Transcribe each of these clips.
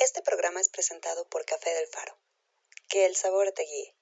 Este programa es presentado por Café del Faro. Que el sabor te guíe.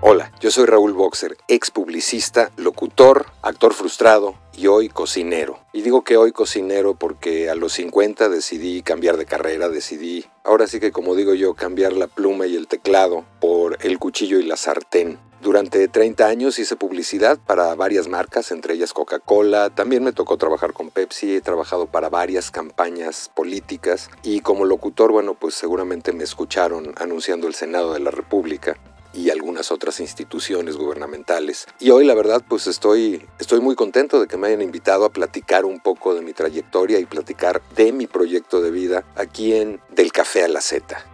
Hola, yo soy Raúl Boxer, ex publicista, locutor, actor frustrado y hoy cocinero. Y digo que hoy cocinero porque a los 50 decidí cambiar de carrera, decidí, ahora sí que como digo yo, cambiar la pluma y el teclado por el cuchillo y la sartén. Durante 30 años hice publicidad para varias marcas, entre ellas Coca-Cola. También me tocó trabajar con Pepsi, he trabajado para varias campañas políticas y como locutor, bueno, pues seguramente me escucharon anunciando el Senado de la República y algunas otras instituciones gubernamentales. Y hoy la verdad pues estoy, estoy muy contento de que me hayan invitado a platicar un poco de mi trayectoria y platicar de mi proyecto de vida aquí en Del Café a la Z.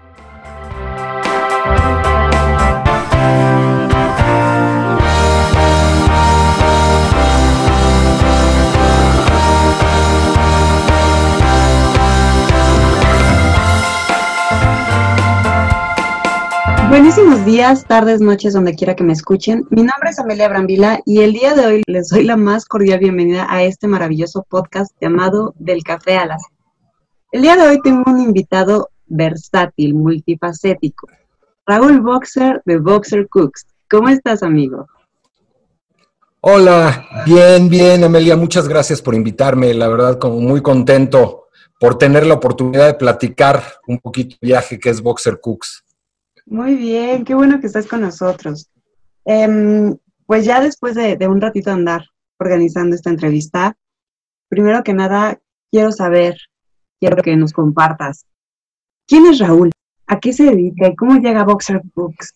Buenísimos días, tardes, noches, donde quiera que me escuchen. Mi nombre es Amelia Brambila y el día de hoy les doy la más cordial bienvenida a este maravilloso podcast llamado Del Café a las. El día de hoy tengo un invitado versátil, multifacético, Raúl Boxer de Boxer Cooks. ¿Cómo estás, amigo? Hola, bien, bien, Amelia, muchas gracias por invitarme. La verdad, como muy contento por tener la oportunidad de platicar un poquito el viaje que es Boxer Cooks. Muy bien, qué bueno que estás con nosotros. Em, pues ya después de, un ratito de andar organizando esta entrevista, primero que nada, quiero saber, quiero que nos compartas, ¿quién es Raúl? ¿A qué se dedica y cómo llega a Boxer Books?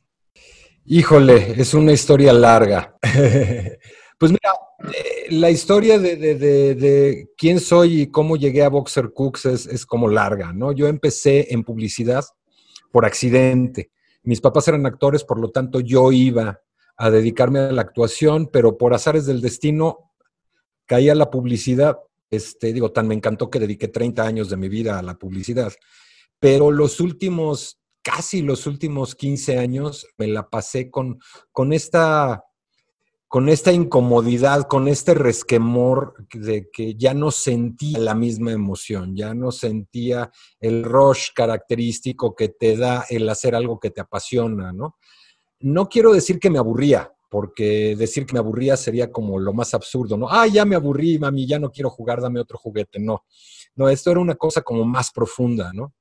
Híjole, es una historia larga. pues mira, eh, la historia de, quién soy y cómo llegué a Boxer Cooks es, es, como larga, ¿no? Yo empecé en publicidad por accidente. Mis papás eran actores, por lo tanto yo iba a dedicarme a la actuación, pero por azares del destino caía la publicidad. Este, digo, tan me encantó que dediqué 30 años de mi vida a la publicidad. Pero los últimos, casi los últimos 15 años, me la pasé con, con esta con esta incomodidad, con este resquemor de que ya no sentía la misma emoción, ya no sentía el rush característico que te da el hacer algo que te apasiona, ¿no? No quiero decir que me aburría, porque decir que me aburría sería como lo más absurdo, ¿no? Ah, ya me aburrí, mami, ya no quiero jugar, dame otro juguete. No, no, esto era una cosa como más profunda, ¿no?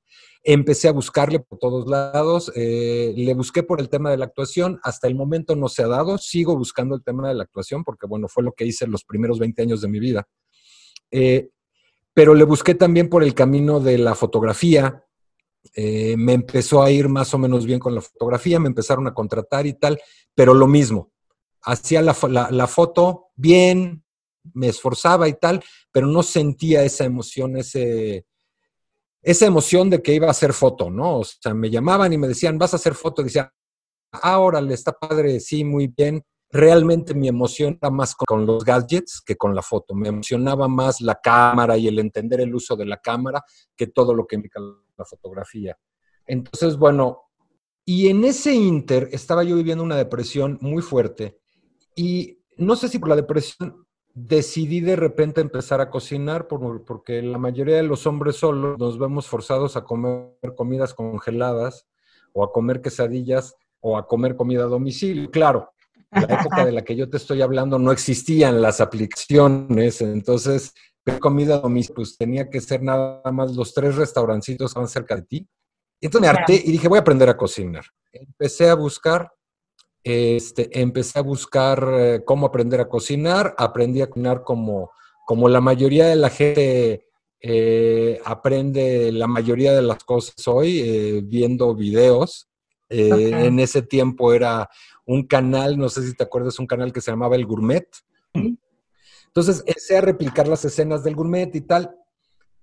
Empecé a buscarle por todos lados, eh, le busqué por el tema de la actuación, hasta el momento no se ha dado, sigo buscando el tema de la actuación porque, bueno, fue lo que hice los primeros 20 años de mi vida. Eh, pero le busqué también por el camino de la fotografía, eh, me empezó a ir más o menos bien con la fotografía, me empezaron a contratar y tal, pero lo mismo, hacía la foto bien, me esforzaba y tal, pero no sentía esa emoción, ese, esa emoción de que iba a hacer foto, ¿no? O sea, me llamaban y me decían, vas a hacer foto, y decía, ah, órale, está padre, sí, muy bien. Realmente mi emoción era más con los gadgets que con la foto. Me emocionaba más la cámara y el entender el uso de la cámara que todo lo que implica la fotografía. Entonces, bueno, y en ese inter estaba yo viviendo una depresión muy fuerte y no sé si por la depresión decidí de repente empezar a cocinar porque la mayoría de los hombres solos nos vemos forzados a comer comidas congeladas o a comer quesadillas o a comer comida a domicilio. Claro, en la época de la que yo te estoy hablando no existían las aplicaciones, entonces comida a domicilio, pues tenía que ser nada más los tres restaurancitos que estaban cerca de ti. Entonces me harté y dije, voy a aprender a cocinar. Empecé a buscar este, empecé a buscar eh, cómo aprender a cocinar, aprendí a cocinar como, como la mayoría de la gente eh, aprende la mayoría de las cosas hoy, eh, viendo videos. En ese tiempo era un canal, no sé si te acuerdas, un canal que se llamaba El Gourmet. Entonces empecé a replicar las escenas del gourmet y tal,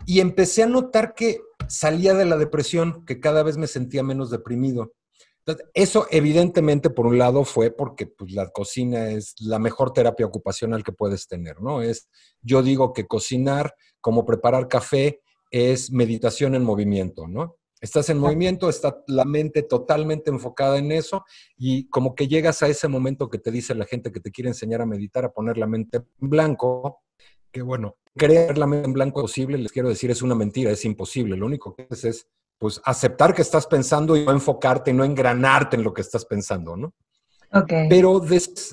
y empecé a notar que salía de la depresión, que cada vez me sentía menos deprimido eso evidentemente, por un lado, fue porque pues, la cocina es la mejor terapia ocupacional que puedes tener, ¿no? Es, yo digo que cocinar, como preparar café, es meditación en movimiento, ¿no? Estás en movimiento, está la mente totalmente enfocada en eso y como que llegas a ese momento que te dice la gente que te quiere enseñar a meditar, a poner la mente en blanco, que bueno, creer la mente en blanco es posible, les quiero decir, es una mentira, es imposible. Lo único que es es pues aceptar que estás pensando y no enfocarte, no engranarte en lo que estás pensando, ¿no? Pero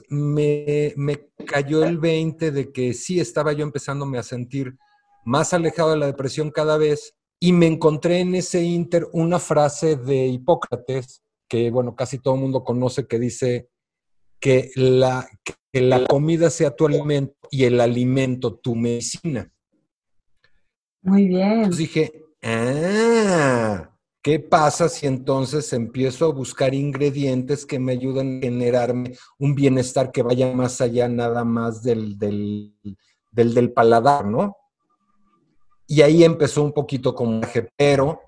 me, me cayó el 20 de que sí estaba yo empezándome a sentir más alejado de la depresión cada vez y me encontré en ese inter una frase de Hipócrates que, bueno, casi todo el mundo conoce, que dice que la, que la comida sea tu alimento y el alimento tu medicina. Muy bien. Entonces dije, ah, ¿Qué pasa si entonces empiezo a buscar ingredientes que me ayuden a generarme un bienestar que vaya más allá nada más del, del, del, paladar, ¿no? Y ahí empezó un poquito como viaje, pero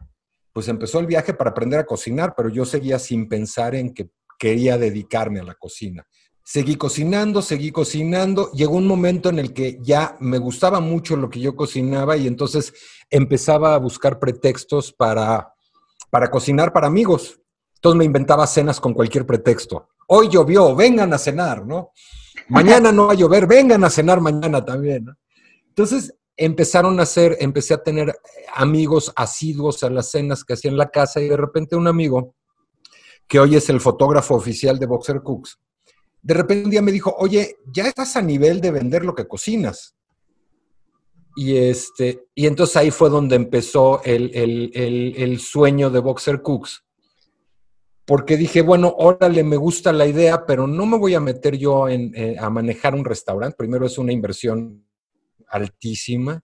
pues empezó el viaje para aprender a cocinar, pero yo seguía sin pensar en que quería dedicarme a la cocina. Seguí cocinando, seguí cocinando. Llegó un momento en el que ya me gustaba mucho lo que yo cocinaba y entonces empezaba a buscar pretextos para para cocinar para amigos. Entonces me inventaba cenas con cualquier pretexto. Hoy llovió, vengan a cenar, ¿no? Mañana no va a llover, vengan a cenar mañana también. Entonces empezaron a hacer, empecé a tener amigos asiduos a las cenas que hacía en la casa y de repente un amigo, que hoy es el fotógrafo oficial de Boxer Cooks, de repente un día me dijo, oye, ya estás a nivel de vender lo que cocinas. Y, este, y entonces ahí fue donde empezó el, sueño de Boxer Cooks. Porque dije, bueno, órale, me gusta la idea, pero no me voy a meter yo en, eh, a manejar un restaurante. Primero, es una inversión altísima.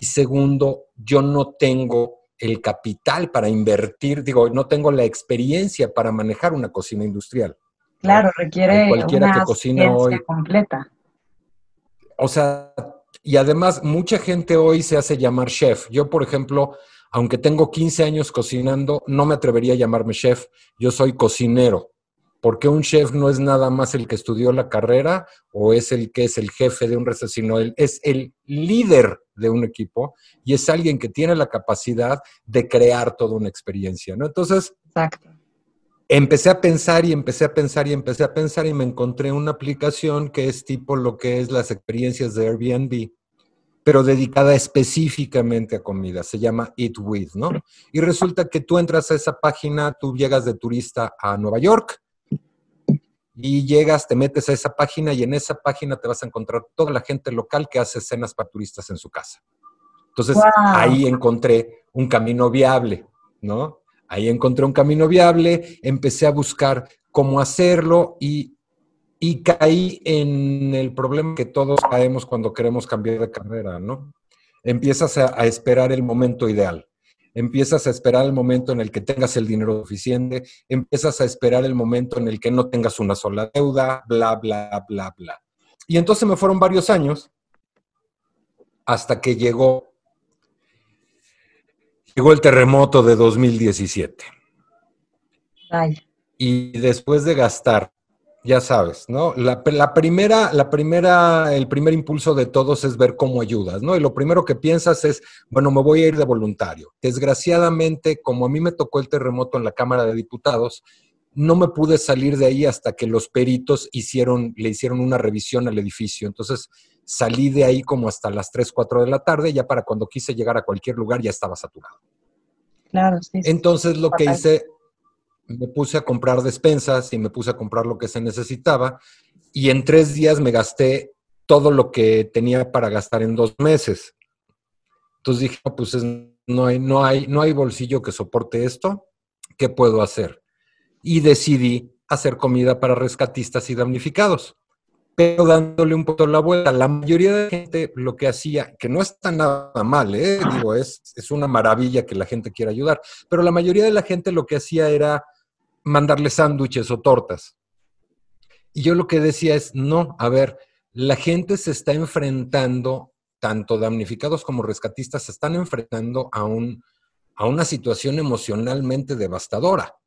Y segundo, yo no tengo el capital para invertir, digo, no tengo la experiencia para manejar una cocina industrial. Claro, requiere cualquiera una que cocina hoy completa. O sea, y además, mucha gente hoy se hace llamar chef. Yo, por ejemplo, aunque tengo 15 años cocinando, no me atrevería a llamarme chef. Yo soy cocinero. Porque un chef no es nada más el que estudió la carrera o es el que es el jefe de un restaurante, sino él es el líder de un equipo y es alguien que tiene la capacidad de crear toda una experiencia, ¿no? Entonces, Exacto empecé a pensar y empecé a pensar y empecé a pensar y me encontré una aplicación que es tipo lo que es las experiencias de Airbnb, pero dedicada específicamente a comida. Se llama Eat With, ¿no? Y resulta que tú entras a esa página, tú llegas de turista a Nueva York y llegas, te metes a esa página y en esa página te vas a encontrar toda la gente local que hace cenas para turistas en su casa. Entonces ahí encontré un camino viable, ¿no? Ahí encontré un camino viable, empecé a buscar cómo hacerlo y, caí en el problema que todos caemos cuando queremos cambiar de carrera, ¿no? Empiezas a, a esperar el momento ideal empiezas a esperar el momento en el que tengas el dinero suficiente, empiezas a esperar el momento en el que no tengas una sola deuda, bla, bla, bla, bla. Y entonces me fueron varios años hasta que llegó Llegó el terremoto de 2017. Y después de gastar, ya sabes, ¿no? La, primera, la primera, el primer impulso de todos es ver cómo ayudas, ¿no? Y lo primero que piensas es, bueno, me voy a ir de voluntario. Desgraciadamente, como a mí me tocó el terremoto en la Cámara de Diputados, no me pude salir de ahí hasta que los peritos hicieron, le hicieron una revisión al edificio. Entonces salí de ahí como hasta las 3, 4 de la tarde, ya para cuando quise llegar a cualquier lugar ya estaba saturado. Claro, sí. Entonces lo que hice, me puse a comprar despensas y me puse a comprar lo que se necesitaba y en tres días me gasté todo lo que tenía para gastar en dos meses. Entonces dije, pues no, hay, no, hay, no hay bolsillo que soporte esto, ¿qué puedo hacer? Y decidí hacer comida para rescatistas y damnificados pero dándole un poco la vuelta. La mayoría de la gente lo que hacía, que no está nada mal, ¿eh? digo, es, es una maravilla que la gente quiera ayudar, pero la mayoría de la gente lo que hacía era mandarle sándwiches o tortas. Y yo lo que decía es, no, a ver, la gente se está enfrentando, tanto damnificados como rescatistas, se están enfrentando a, un, a una situación emocionalmente devastadora.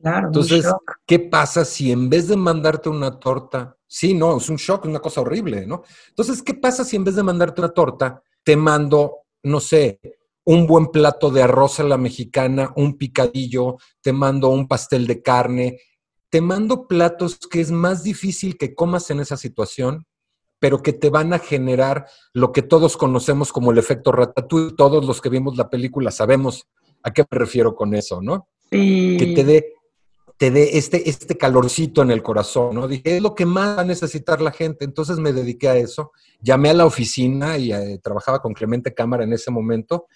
Claro, Entonces, ¿qué pasa si en vez de mandarte una torta, sí, no, es un shock, es una cosa horrible, ¿no? Entonces, ¿qué pasa si en vez de mandarte una torta, te mando, no sé, un buen plato de arroz a la mexicana, un picadillo, te mando un pastel de carne, te mando platos que es más difícil que comas en esa situación, pero que te van a generar lo que todos conocemos como el efecto ratatouille. Todos los que vimos la película sabemos a qué me refiero con eso, ¿no? Que te dé te dé este, este calorcito en el corazón, ¿no? Dije, es lo que más va a necesitar la gente. Entonces me dediqué a eso. Llamé a la oficina y eh, trabajaba con Clemente Cámara en ese momento.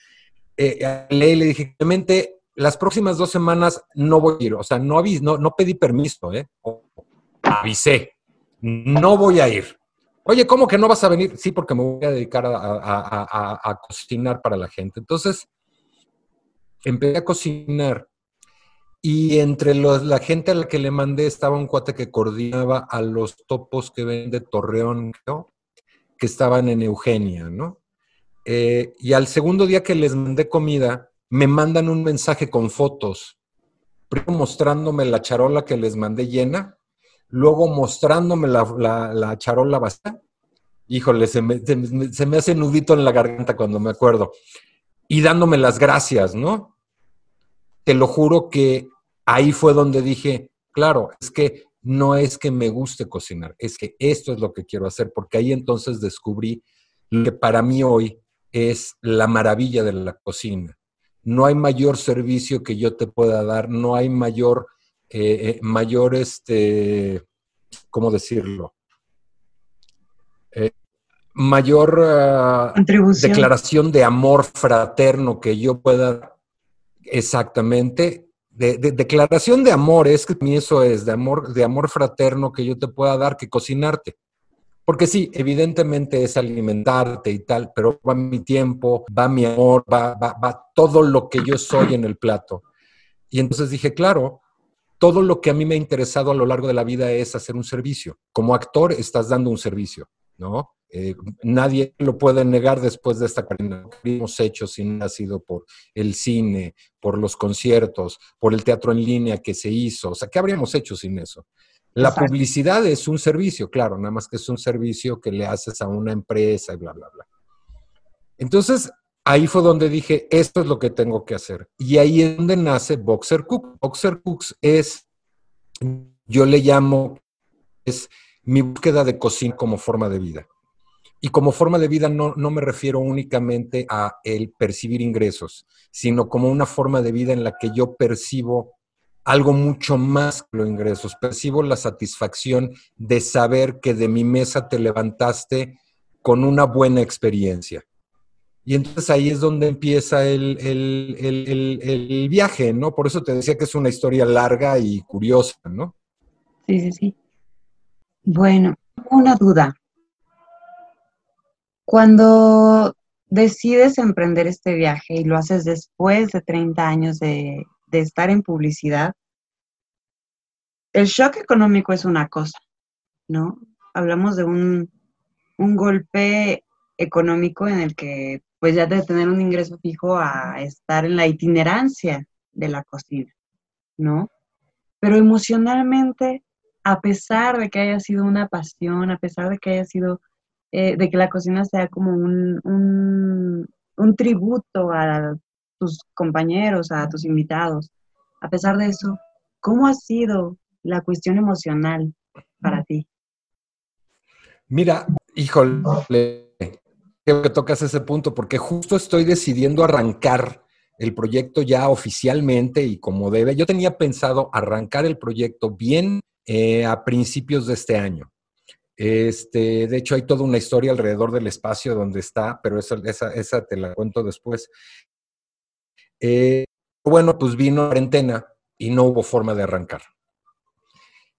Eh, le, le dije, Clemente, las próximas dos semanas no voy a ir. O sea, no, no, no pedí permiso, ¿eh? avisé. No voy a ir. Oye, ¿cómo que no vas a venir? Sí, porque me voy a dedicar a cocinar para la gente. Entonces, empecé a cocinar y entre los, la gente a la que le mandé estaba un cuate que coordinaba a los topos que vende Torreón, que estaban en Eugenia, ¿no? Eh, y al segundo día que les mandé comida, me mandan un mensaje con fotos, primero mostrándome la charola que les mandé llena, luego mostrándome la, charola vacía. Híjole, se me, se me hace nudito en la garganta cuando me acuerdo. Y dándome las gracias, ¿no? Te lo juro que ahí fue donde dije, claro, es que no es que me guste cocinar, es que esto es lo que quiero hacer, porque ahí entonces descubrí lo que para mí hoy es la maravilla de la cocina. No hay mayor servicio que yo te pueda dar, no hay mayor, eh, eh, mayor, este, ¿cómo decirlo? Eh, mayor ah, declaración de amor fraterno que yo pueda exactamente de, declaración de amor, es que eso es, de amor, de amor fraterno que yo te pueda dar que cocinarte. Porque sí, evidentemente es alimentarte y tal, pero va mi tiempo, va mi amor, va, va, va todo lo que yo soy en el plato. Y entonces dije, claro, todo lo que a mí me ha interesado a lo largo de la vida es hacer un servicio. Como actor estás dando un servicio, ¿no? Eh, nadie lo puede negar después de esta cuarentena. que hemos hecho sin ha sido por el cine, por los conciertos, por el teatro en línea que se hizo. O sea, ¿qué habríamos hecho sin eso? La publicidad es un servicio, claro, nada más que es un servicio que le haces a una empresa y bla, bla, bla. Entonces, ahí fue donde dije, esto es lo que tengo que hacer. Y ahí es donde nace Boxer Cook. Boxer Cooks es, yo le llamo, es mi búsqueda de cocina como forma de vida. Y como forma de vida no, me refiero únicamente a el percibir ingresos, sino como una forma de vida en la que yo percibo algo mucho más que los ingresos. Percibo la satisfacción de saber que de mi mesa te levantaste con una buena experiencia. Y entonces ahí es donde empieza el, el, viaje, ¿no? Por eso te decía que es una historia larga y curiosa, ¿no? Sí, sí, sí. Bueno, una duda. Cuando decides emprender este viaje y lo haces después de 30 años de, estar en publicidad, el shock económico es una cosa, ¿no? Hablamos de un, golpe económico en el que pues ya de tener un ingreso fijo a estar en la itinerancia de la cocina, ¿no? Pero emocionalmente, a pesar de que haya sido una pasión, a pesar de que haya sido eh, de que la cocina sea como un, un, tributo a tus compañeros, a tus invitados. A pesar de eso, ¿cómo ha sido la cuestión emocional para ti? Mira, híjole, creo que tocas ese punto porque justo estoy decidiendo arrancar el proyecto ya oficialmente y como debe. Yo tenía pensado arrancar el proyecto bien eh, a principios de este año. Este, de hecho, hay toda una historia alrededor del espacio donde está, pero esa, esa, te la cuento después. Eh, bueno, pues vino cuarentena y no hubo forma de arrancar.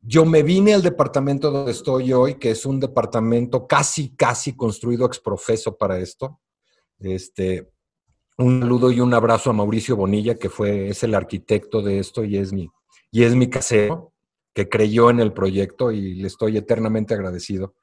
Yo me vine al departamento donde estoy hoy, que es un departamento casi, casi construido ex profeso para esto. Este, un saludo y un abrazo a Mauricio Bonilla, que fue, es el arquitecto de esto y es mi, y es mi casero que creyó en el proyecto y le estoy eternamente agradecido.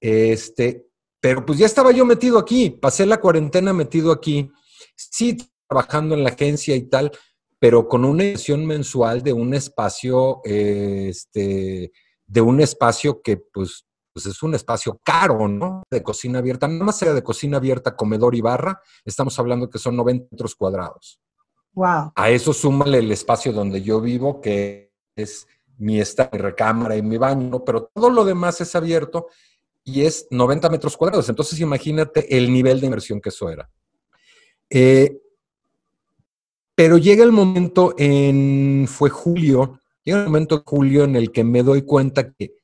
Este, pero pues ya estaba yo metido aquí, pasé la cuarentena metido aquí, sí trabajando en la agencia y tal, pero con una edición mensual de un espacio, este, de un espacio que pues pues es un espacio caro, ¿no? De cocina abierta, nada más sea de cocina abierta, comedor y barra, estamos hablando que son 90 metros cuadrados. Wow. A eso súmale el espacio donde yo vivo, que es mi esta, mi recámara y mi baño, pero todo lo demás es abierto y es 90 metros cuadrados. Entonces imagínate el nivel de inversión que eso era. Eh, pero llega el momento en, fue julio, llega el momento de julio en el que me doy cuenta que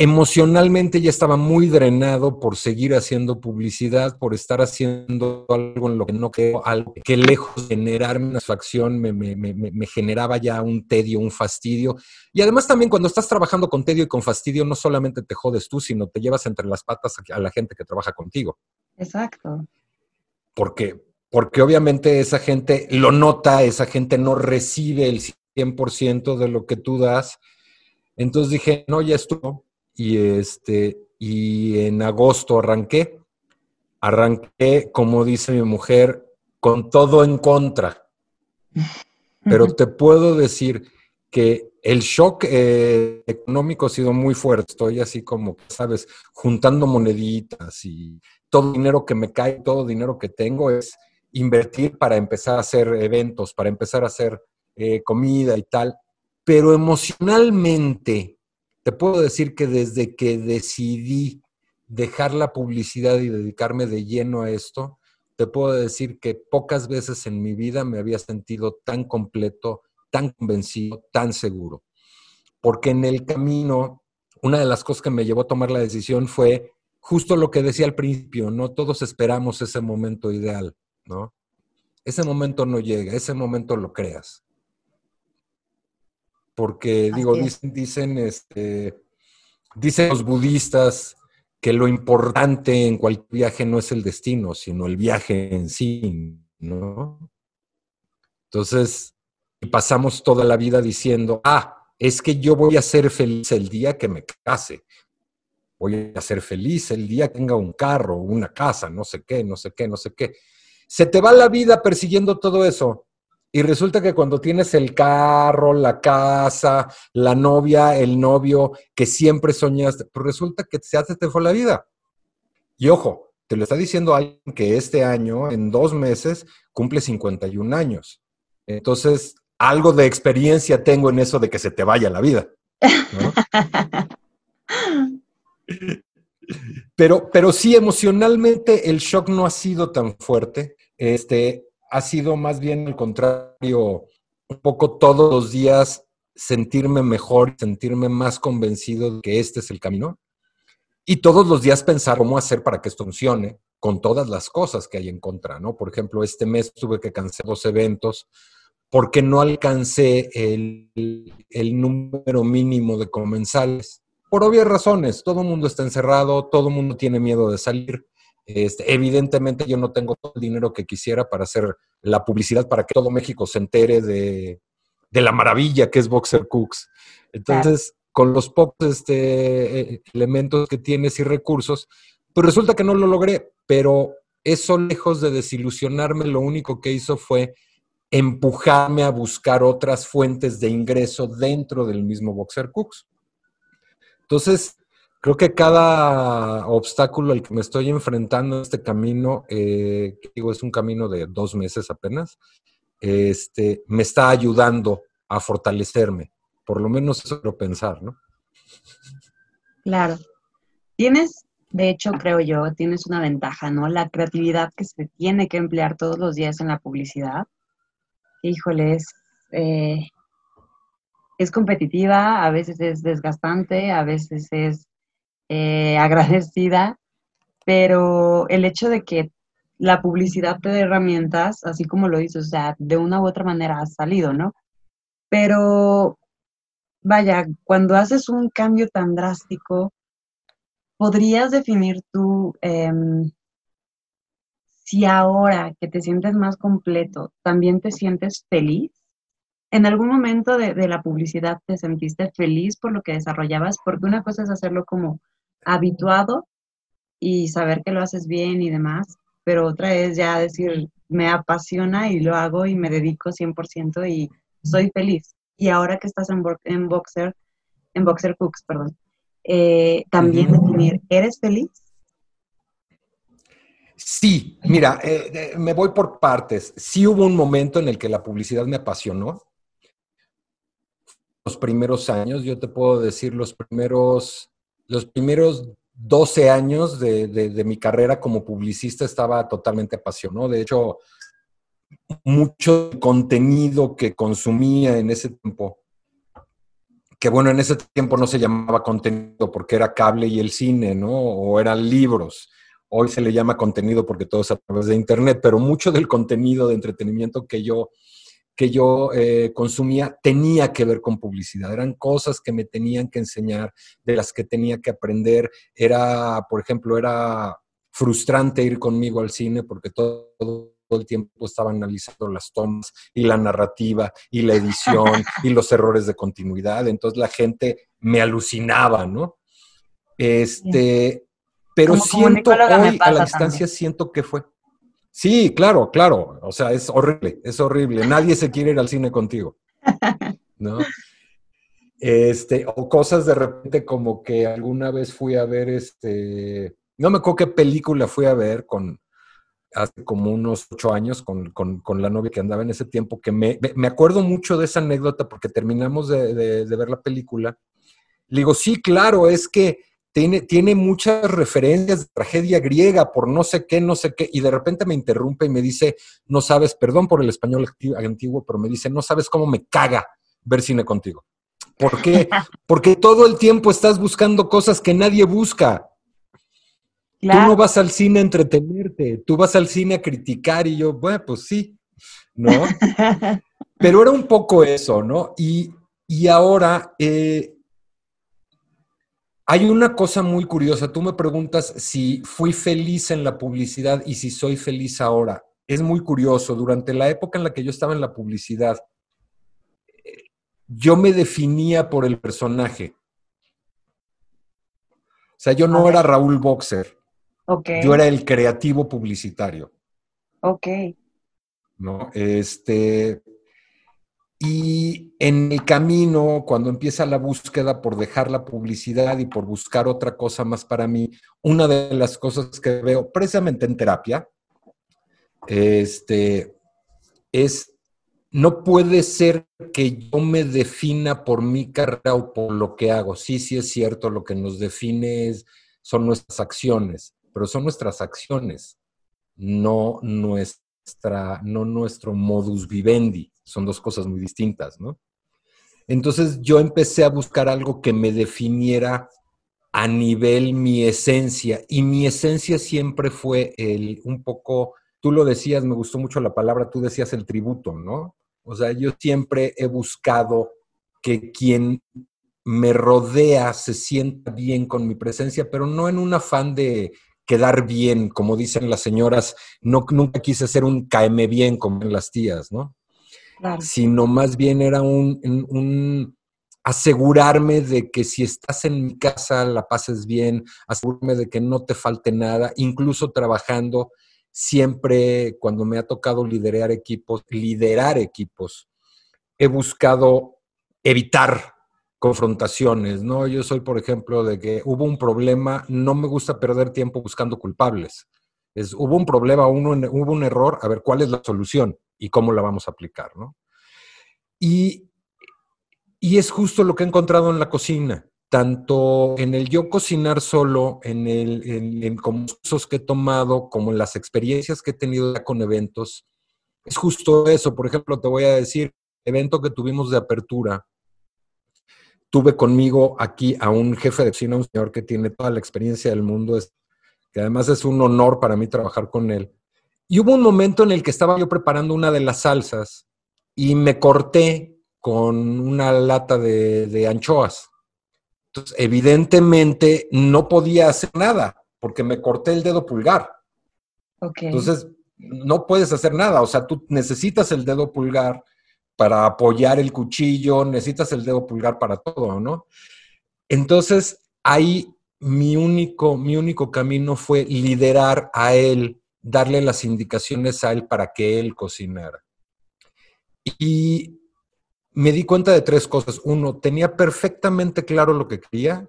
emocionalmente ya estaba muy drenado por seguir haciendo publicidad, por estar haciendo algo en lo que no creo, algo que lejos de generarme una satisfacción me, me, me, me, generaba ya un tedio, un fastidio. Y además también cuando estás trabajando con tedio y con fastidio, no solamente te jodes tú, sino te llevas entre las patas a la gente que trabaja contigo. Exacto. Porque, porque obviamente esa gente lo nota, esa gente no recibe el 100% de lo que tú das. Entonces dije, no, ya estuvo y, este, y en agosto arranqué. Arranqué, como dice mi mujer, con todo en contra. Pero te puedo decir que el shock eh, económico ha sido muy fuerte. Estoy así como, sabes, juntando moneditas y todo dinero que me cae, todo dinero que tengo es invertir para empezar a hacer eventos, para empezar a hacer eh, comida y tal. Pero emocionalmente, te puedo decir que desde que decidí dejar la publicidad y dedicarme de lleno a esto, te puedo decir que pocas veces en mi vida me había sentido tan completo, tan convencido, tan seguro. Porque en el camino, una de las cosas que me llevó a tomar la decisión fue justo lo que decía al principio, no todos esperamos ese momento ideal, ¿no? Ese momento no llega, ese momento lo creas porque digo, dicen, dicen, este, dicen los budistas que lo importante en cualquier viaje no es el destino, sino el viaje en sí, ¿no? Entonces, pasamos toda la vida diciendo, ah, es que yo voy a ser feliz el día que me case, voy a ser feliz el día que tenga un carro, una casa, no sé qué, no sé qué, no sé qué. Se te va la vida persiguiendo todo eso y resulta que cuando tienes el carro, la casa, la novia, el novio que siempre soñaste, pues resulta que se hace te fue la vida. Y ojo, te lo está diciendo alguien que este año, en dos meses, cumple 51 años. Entonces, algo de experiencia tengo en eso de que se te vaya la vida. pero, pero sí, emocionalmente el shock no ha sido tan fuerte. Este, ha sido más bien al contrario, un poco todos los días sentirme mejor, sentirme más convencido de que este es el camino. Y todos los días pensar cómo hacer para que esto funcione con todas las cosas que hay en contra, ¿no? Por ejemplo, este mes tuve que cancelar dos eventos porque no alcancé el, el número mínimo de comensales. Por obvias razones, todo el mundo está encerrado, todo el mundo tiene miedo de salir. Este, evidentemente yo no tengo el dinero que quisiera para hacer la publicidad para que todo México se entere de, la maravilla que es Boxer Cooks. Entonces, con los pocos este, eh, elementos que tienes y recursos, pues resulta que no lo logré, pero eso lejos de desilusionarme, lo único que hizo fue empujarme a buscar otras fuentes de ingreso dentro del mismo Boxer Cooks. Entonces, Creo que cada obstáculo al que me estoy enfrentando en este camino, eh, digo, es un camino de dos meses apenas, este, me está ayudando a fortalecerme. Por lo menos eso quiero pensar, ¿no? Claro. Tienes, de hecho, creo yo, tienes una ventaja, ¿no? La creatividad que se tiene que emplear todos los días en la publicidad. Híjole, es, eh, es competitiva, a veces es desgastante, a veces es eh, agradecida, pero el hecho de que la publicidad te dé herramientas, así como lo hizo, o sea, de una u otra manera ha salido, ¿no? Pero, vaya, cuando haces un cambio tan drástico, ¿podrías definir tú em, si ahora que te sientes más completo, también te sientes feliz? ¿En algún momento de, de la publicidad te sentiste feliz por lo que desarrollabas? Porque una cosa es hacerlo como habituado y saber que lo haces bien y demás, pero otra es ya decir, me apasiona y lo hago y me dedico 100% y soy feliz. Y ahora que estás en, en Boxer, en Boxer Cooks, perdón, eh, también definir, ¿eres feliz? Sí, mira, eh, me voy por partes. Sí hubo un momento en el que la publicidad me apasionó. Los primeros años, yo te puedo decir, los primeros, los primeros 12 años de, mi carrera como publicista estaba totalmente apasionado. De hecho, mucho contenido que consumía en ese tiempo, que bueno, en ese tiempo no se llamaba contenido porque era cable y el cine, ¿no? O eran libros. Hoy se le llama contenido porque todo es a través de Internet, pero mucho del contenido de entretenimiento que yo que yo eh, consumía tenía que ver con publicidad. Eran cosas que me tenían que enseñar, de las que tenía que aprender. Era, por ejemplo, era frustrante ir conmigo al cine porque todo, el tiempo estaba analizando las tomas y la narrativa y la edición y los errores de continuidad. Entonces la gente me alucinaba, ¿no? Este, pero siento hoy a la distancia siento que fue. Sí, claro, claro. O sea, es horrible, es horrible. Nadie se quiere ir al cine contigo. ¿No? Este, o cosas de repente como que alguna vez fui a ver este. No me acuerdo qué película fui a ver con hace como unos ocho años con, la novia que andaba en ese tiempo, que me, me acuerdo mucho de esa anécdota porque terminamos de, de ver la película. Le digo, sí, claro, es que tiene, muchas referencias de tragedia griega por no sé qué, no sé qué, y de repente me interrumpe y me dice, no sabes, perdón por el español antiguo, pero me dice, no sabes cómo me caga ver cine contigo. ¿Por qué? Porque todo el tiempo estás buscando cosas que nadie busca. Tú no vas al cine a entretenerte, tú vas al cine a criticar y yo, bueno, pues sí, ¿no? Pero era un poco eso, ¿no? Y, y ahora, eh, hay una cosa muy curiosa. Tú me preguntas si fui feliz en la publicidad y si soy feliz ahora. Es muy curioso. Durante la época en la que yo estaba en la publicidad, yo me definía por el personaje. O sea, yo no era Raúl Boxer. Okay. Yo era el creativo publicitario. Ok. ¿No? Este, y en el camino, cuando empieza la búsqueda por dejar la publicidad y por buscar otra cosa más para mí, una de las cosas que veo precisamente en terapia, este, es, no puede ser que yo me defina por mi carrera o por lo que hago. Sí, sí es cierto, lo que nos define son nuestras acciones, pero son nuestras acciones, no, nuestra, no nuestro modus vivendi son dos cosas muy distintas, ¿no? Entonces yo empecé a buscar algo que me definiera a nivel mi esencia y mi esencia siempre fue el un poco, tú lo decías, me gustó mucho la palabra, tú decías el tributo, ¿no? O sea, yo siempre he buscado que quien me rodea se sienta bien con mi presencia, pero no en un afán de quedar bien, como dicen las señoras, no, nunca quise ser un caeme bien como en las tías, ¿no? Sino más bien era un, asegurarme de que si estás en mi casa la pases bien, asegurarme de que no te falte nada, incluso trabajando siempre cuando me ha tocado liderar equipos, liderar equipos, he buscado evitar confrontaciones, ¿no? Yo soy, por ejemplo, de que hubo un problema, no me gusta perder tiempo buscando culpables. Es, hubo un problema, uno, hubo un error, a ver, ¿cuál es la solución? Y cómo la vamos a aplicar, ¿no? Y, y es justo lo que he encontrado en la cocina, tanto en el yo cocinar solo, en, el, en, cursos que he tomado, como en las experiencias que he tenido ya con eventos. Es justo eso. Por ejemplo, te voy a decir, evento que tuvimos de apertura, tuve conmigo aquí a un jefe de cocina, un señor que tiene toda la experiencia del mundo, que además es un honor para mí trabajar con él. Y hubo un momento en el que estaba yo preparando una de las salsas y me corté con una lata de, anchoas. Entonces, evidentemente no podía hacer nada porque me corté el dedo pulgar. Entonces, no puedes hacer nada. O sea, tú necesitas el dedo pulgar para apoyar el cuchillo, necesitas el dedo pulgar para todo, ¿no? Entonces, ahí mi único, mi único camino fue liderar a él darle las indicaciones a él para que él cocinara. Y me di cuenta de tres cosas. Uno, tenía perfectamente claro lo que quería.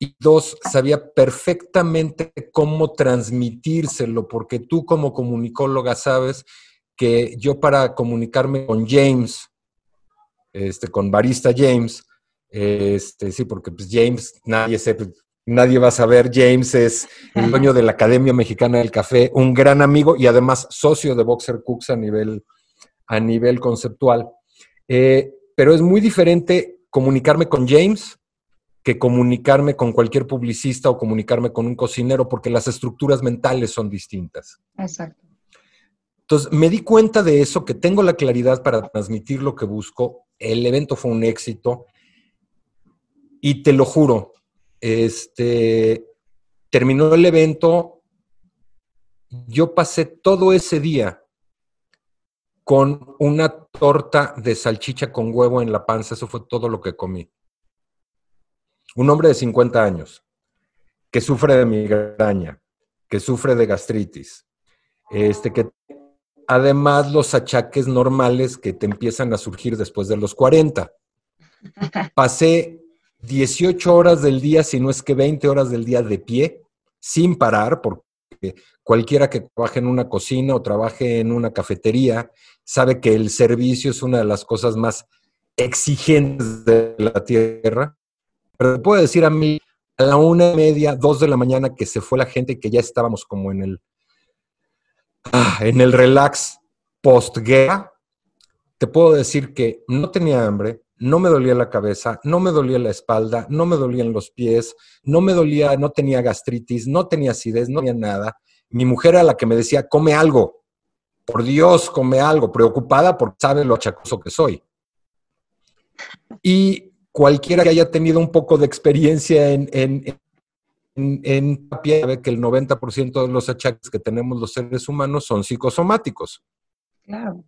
y dos, sabía perfectamente cómo transmitírselo, porque tú como comunicóloga sabes que yo para comunicarme con James, este, con Barista James, este, sí, porque pues James, nadie nadie va a saber, James es el dueño de la Academia Mexicana del Café, un gran amigo y además socio de Boxer Cooks a nivel, a nivel conceptual. Eh, pero es muy diferente comunicarme con James que comunicarme con cualquier publicista o comunicarme con un cocinero, porque las estructuras mentales son distintas. Exacto. Entonces, me di cuenta de eso, que tengo la claridad para transmitir lo que busco. El evento fue un éxito. Y te lo juro, este, terminó el evento, yo pasé todo ese día con una torta de salchicha con huevo en la panza, eso fue todo lo que comí. Un hombre de 50 años que sufre de migraña, que sufre de gastritis, este, que además los achaques normales que te empiezan a surgir después de los 40. Pasé 18 horas del día, si no es que 20 horas del día de pie, sin parar, porque cualquiera que trabaje en una cocina o trabaje en una cafetería sabe que el servicio es una de las cosas más exigentes de la tierra. Pero te puedo decir a mí, a la una y media, dos de la mañana, que se fue la gente que ya estábamos como en el, ah, en el relax post-guerra, te puedo decir que no tenía hambre, no me dolía la cabeza, no me dolía la espalda, no me dolían los pies, no me dolía, no tenía gastritis, no tenía acidez, no tenía nada. Mi mujer era la que me decía, come algo, por Dios, come algo, preocupada porque sabe lo achacoso que soy. Y cualquiera que haya tenido un poco de experiencia en, en, en, sabe que el 90% de los achaques que tenemos los seres humanos son psicosomáticos. Claro.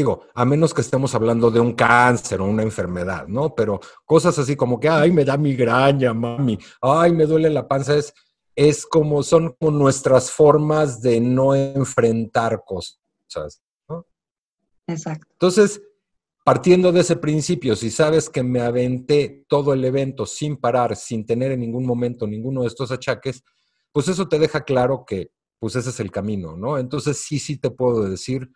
Digo, a menos que estemos hablando de un cáncer o una enfermedad, ¿no? Pero cosas así como que, ay, me da migraña, mami, ay, me duele la panza, es, es como, son como nuestras formas de no enfrentar cosas, ¿no? Exacto. Entonces, partiendo de ese principio, si sabes que me aventé todo el evento sin parar, sin tener en ningún momento ninguno de estos achaques, pues eso te deja claro que, pues ese es el camino, ¿no? Entonces, sí, sí te puedo decir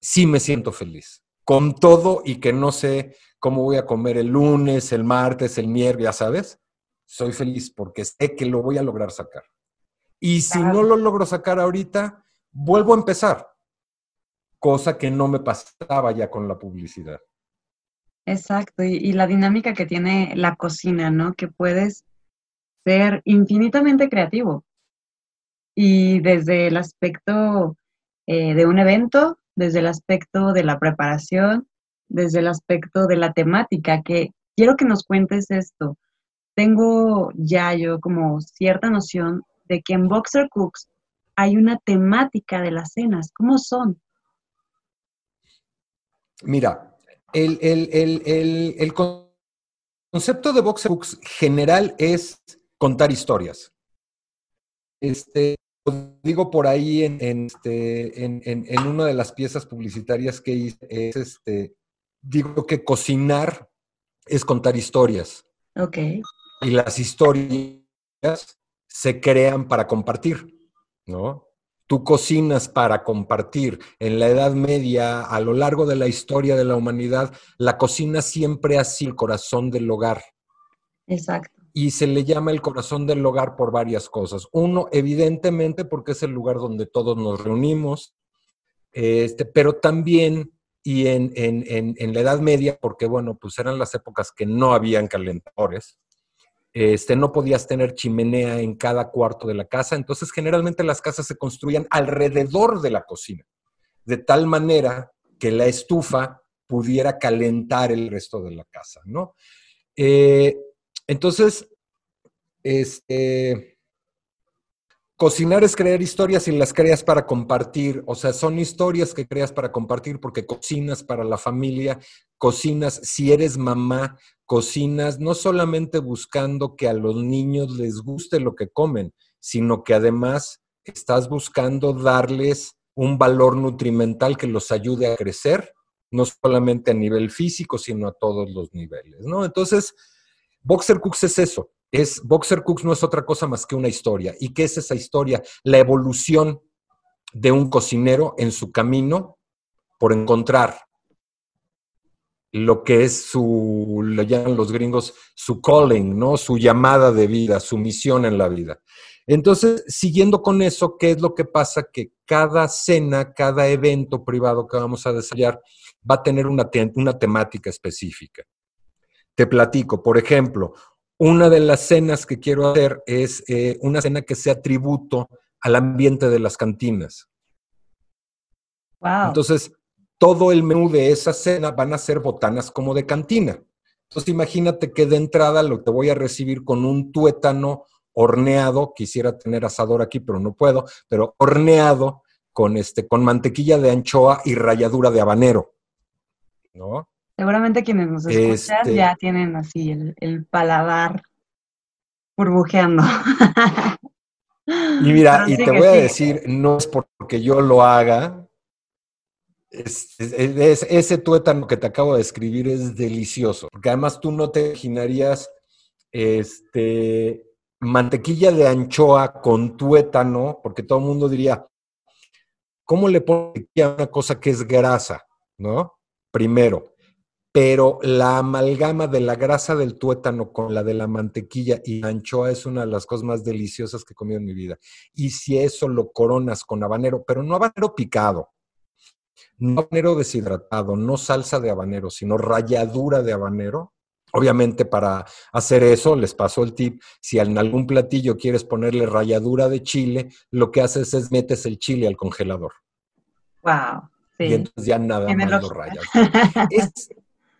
sí me siento feliz. Con todo y que no sé cómo voy a comer el lunes, el martes, el miércoles, ya sabes, soy feliz porque sé que lo voy a lograr sacar. Y si no lo logro sacar ahorita, vuelvo a empezar, cosa que no me pasaba ya con la publicidad. Exacto, y, y la dinámica que tiene la cocina, ¿no? Que puedes ser infinitamente creativo. Y desde el aspecto eh, de un evento desde el aspecto de la preparación, desde el aspecto de la temática, que quiero que nos cuentes esto. Tengo ya yo como cierta noción de que en Boxer Cooks hay una temática de las cenas. ¿Cómo son? Mira, el, el concepto de Boxer Cooks general es contar historias. Este, digo por ahí en, este, en, una de las piezas publicitarias que hice, es este, digo que cocinar es contar historias. Ok. Y las historias se crean para compartir, ¿no? Tú cocinas para compartir. En la Edad Media, a lo largo de la historia de la humanidad, la cocina siempre ha sido el corazón del hogar. Exacto y se le llama el corazón del hogar por varias cosas. Uno, evidentemente, porque es el lugar donde todos nos reunimos, este, pero también, y en, en, la Edad Media, porque bueno, pues eran las épocas que no habían calentadores, este, no podías tener chimenea en cada cuarto de la casa, entonces generalmente las casas se construían alrededor de la cocina, de tal manera que la estufa pudiera calentar el resto de la casa, ¿no? Eh, entonces, este, cocinar es crear historias y las creas para compartir. O sea, son historias que creas para compartir porque cocinas para la familia, cocinas, si eres mamá, cocinas no solamente buscando que a los niños les guste lo que comen, sino que además estás buscando darles un valor nutrimental que los ayude a crecer, no solamente a nivel físico, sino a todos los niveles, ¿no? Entonces, Boxer Cooks es eso, es Boxer Cooks no es otra cosa más que una historia. ¿Y qué es esa historia? La evolución de un cocinero en su camino por encontrar lo que es su, le llaman los gringos, su calling, ¿no? Su llamada de vida, su misión en la vida. Entonces, siguiendo con eso, ¿qué es lo que pasa? Que cada cena, cada evento privado que vamos a desarrollar va a tener una, una temática específica. Te platico, por ejemplo, una de las cenas que quiero hacer es eh, una cena que sea tributo al ambiente de las cantinas. Wow. Entonces, todo el menú de esa cena van a ser botanas como de cantina. Entonces, imagínate que de entrada lo te voy a recibir con un tuétano horneado, quisiera tener asador aquí, pero no puedo, pero horneado con, este, con mantequilla de anchoa y ralladura de habanero. ¿No? Seguramente quienes nos escuchan Este- ya tienen así el, el paladar burbujeando. Y mira, y te voy a decir, no es porque yo lo haga. es- es- es- ese tuétano que te acabo de escribir es delicioso, porque además tú no te imaginarías este, mantequilla de anchoa con tuétano, porque todo el mundo diría, ¿cómo le pones a una cosa que es grasa? ¿No? Primero. Pero la amalgama de la grasa del tuétano con la de la mantequilla y la anchoa es una de las cosas más deliciosas que he comido en mi vida. Y si eso lo coronas con habanero, pero no habanero picado, no habanero deshidratado, no salsa de habanero, sino ralladura de habanero. Obviamente para hacer eso, les paso el tip, si en algún platillo quieres ponerle ralladura de chile, lo que haces es metes el chile al congelador wow. y entonces ya nada más lo rayas. Es-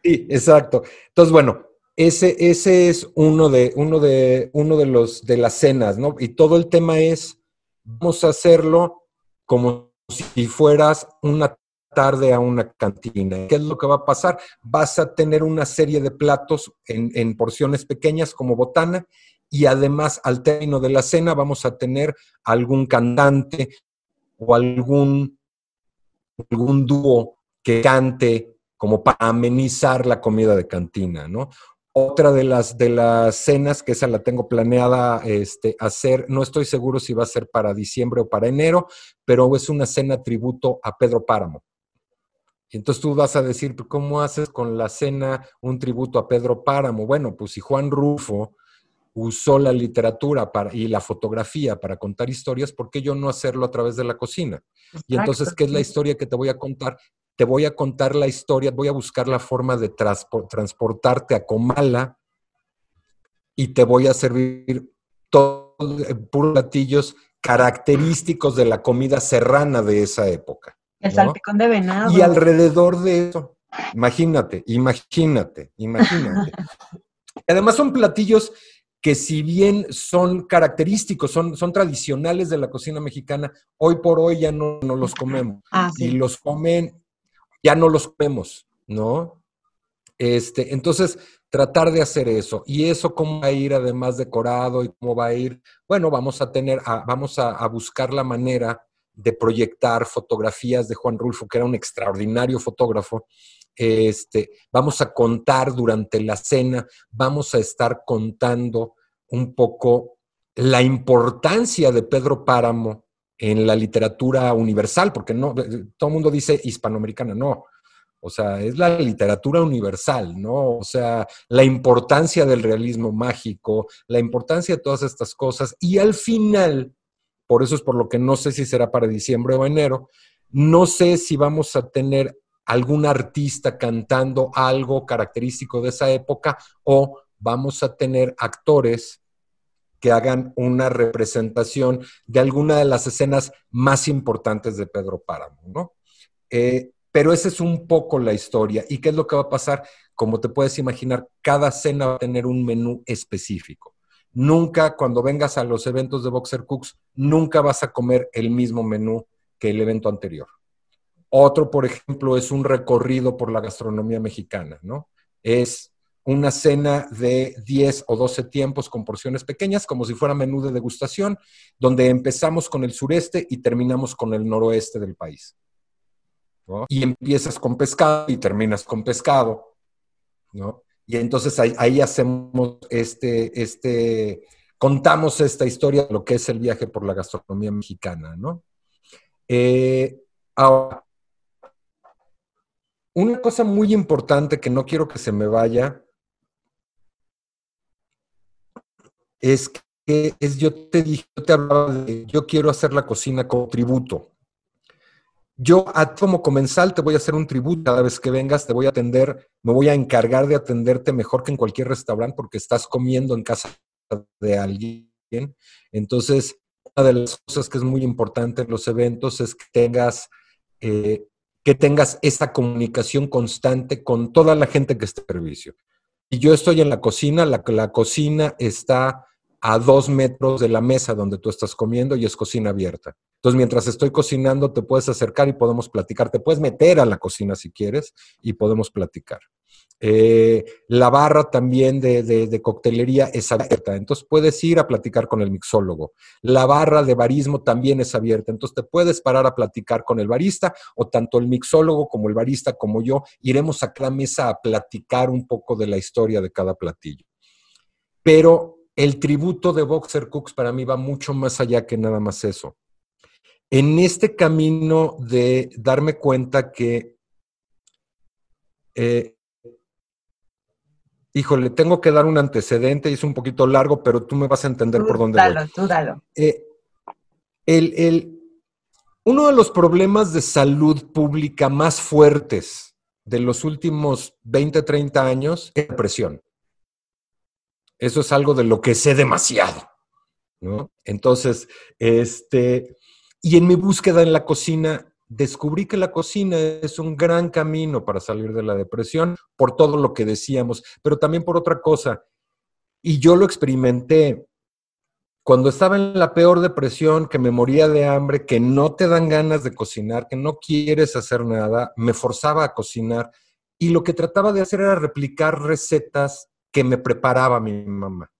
sí, exacto. Entonces, bueno, ese, ese es uno de, uno de, uno de los de las cenas, ¿no? Y todo el tema es, vamos a hacerlo como si fueras una tarde a una cantina. ¿Qué es lo que va a pasar? Vas a tener una serie de platos en, en porciones pequeñas como botana y además al término de la cena vamos a tener algún cantante o algún, algún dúo que cante como para amenizar la comida de cantina, ¿no? Otra de las, de las cenas, que esa la tengo planeada este, hacer, no estoy seguro si va a ser para diciembre o para enero, pero es una cena tributo a Pedro Páramo. Y entonces tú vas a decir, "¿Pero ¿cómo haces con la cena un tributo a Pedro Páramo? Bueno, pues si Juan Rufo usó la literatura para, y la fotografía para contar historias, ¿por qué yo no hacerlo a través de la cocina? Y entonces, ¿qué es la historia que te voy a contar? Te voy a contar la historia, voy a buscar la forma de transpo- transportarte a Comala y te voy a servir todos eh, puros platillos característicos de la comida serrana de esa época. El ¿no? salpicón de venado. Y alrededor de eso, imagínate, imagínate, imagínate. Además son platillos que si bien son característicos, son, son tradicionales de la cocina mexicana, hoy por hoy ya no, no los comemos. Ah, Y los comen, ya no los comemos, ¿no? Este, entonces, tratar de hacer eso. ¿Y eso cómo va a ir además decorado y cómo va a ir? Bueno, vamos a tener, vamos a, a buscar la manera de proyectar fotografías de Juan Rulfo, que era un extraordinario fotógrafo. Este, vamos a contar durante la cena, vamos a estar contando un poco la importancia de Pedro Páramo en la literatura universal, porque no, todo el mundo dice hispanoamericana, no. O sea, es la literatura universal, ¿no? O sea, la importancia del realismo mágico, la importancia de todas estas cosas. Y al final, por eso es por lo que no sé si será para diciembre o enero, no sé si vamos a tener algún artista cantando algo característico de esa época o vamos a tener actores que hagan una representación de alguna de las escenas más importantes de Pedro Páramo, ¿no? Eh, pero esa es un poco la historia. ¿Y qué es lo que va a pasar? Como te puedes imaginar, cada cena va a tener un menú específico. Nunca, cuando vengas a los eventos de Boxer Cooks, nunca vas a comer el mismo menú que el evento anterior. Otro, por ejemplo, es un recorrido por la gastronomía mexicana, ¿no? Es una cena de 10 o 12 tiempos con porciones pequeñas, como si fuera menú de degustación, donde empezamos con el sureste y terminamos con el noroeste del país. Y empiezas con pescado y terminas con pescado, ¿no? Y entonces ahí, ahí hacemos este, este, contamos esta historia de lo que es el viaje por la gastronomía mexicana, ¿no? Eh, ahora, una cosa muy importante que no quiero que se me vaya es que es, yo te dije, yo te hablaba de, yo quiero hacer la cocina como tributo. Yo como comensal te voy a hacer un tributo cada vez que vengas, te voy a atender, me voy a encargar de atenderte mejor que en cualquier restaurante porque estás comiendo en casa de alguien. Entonces, una de las cosas que es muy importante en los eventos es que tengas, eh, que tengas esa comunicación constante con toda la gente que está en servicio. Y yo estoy en la cocina, la, cocina está a dos metros de la mesa donde tú estás comiendo y es cocina abierta. Entonces, mientras estoy cocinando, te puedes acercar y podemos platicar. Te puedes meter a la cocina si quieres y podemos platicar. Eh, la barra también de, coctelería es abierta, entonces puedes ir a platicar con el mixólogo. La barra de barismo también es abierta, entonces te puedes parar a platicar con el barista o tanto el mixólogo como el barista como yo iremos a la mesa a platicar un poco de la historia de cada platillo. Pero el tributo de Boxer Cooks para mí va mucho más allá que nada más eso. En este camino de darme cuenta que eh, híjole, tengo que dar un antecedente y es un poquito largo, pero tú me vas a entender por dónde dalo, Tú dalo. Eh, el, uno de los problemas de salud pública más fuertes de los últimos 20, 30 años es la presión. Eso es algo de lo que sé demasiado, ¿no? Entonces, este, y en mi búsqueda en la cocina descubrí que la cocina es un gran camino para salir de la depresión por todo lo que decíamos, pero también por otra cosa. Y yo lo experimenté cuando estaba en la peor depresión, que me moría de hambre, que no te dan ganas de cocinar, que no quieres hacer nada, me forzaba a cocinar y lo que trataba de hacer era replicar recetas que me preparaba mi mamá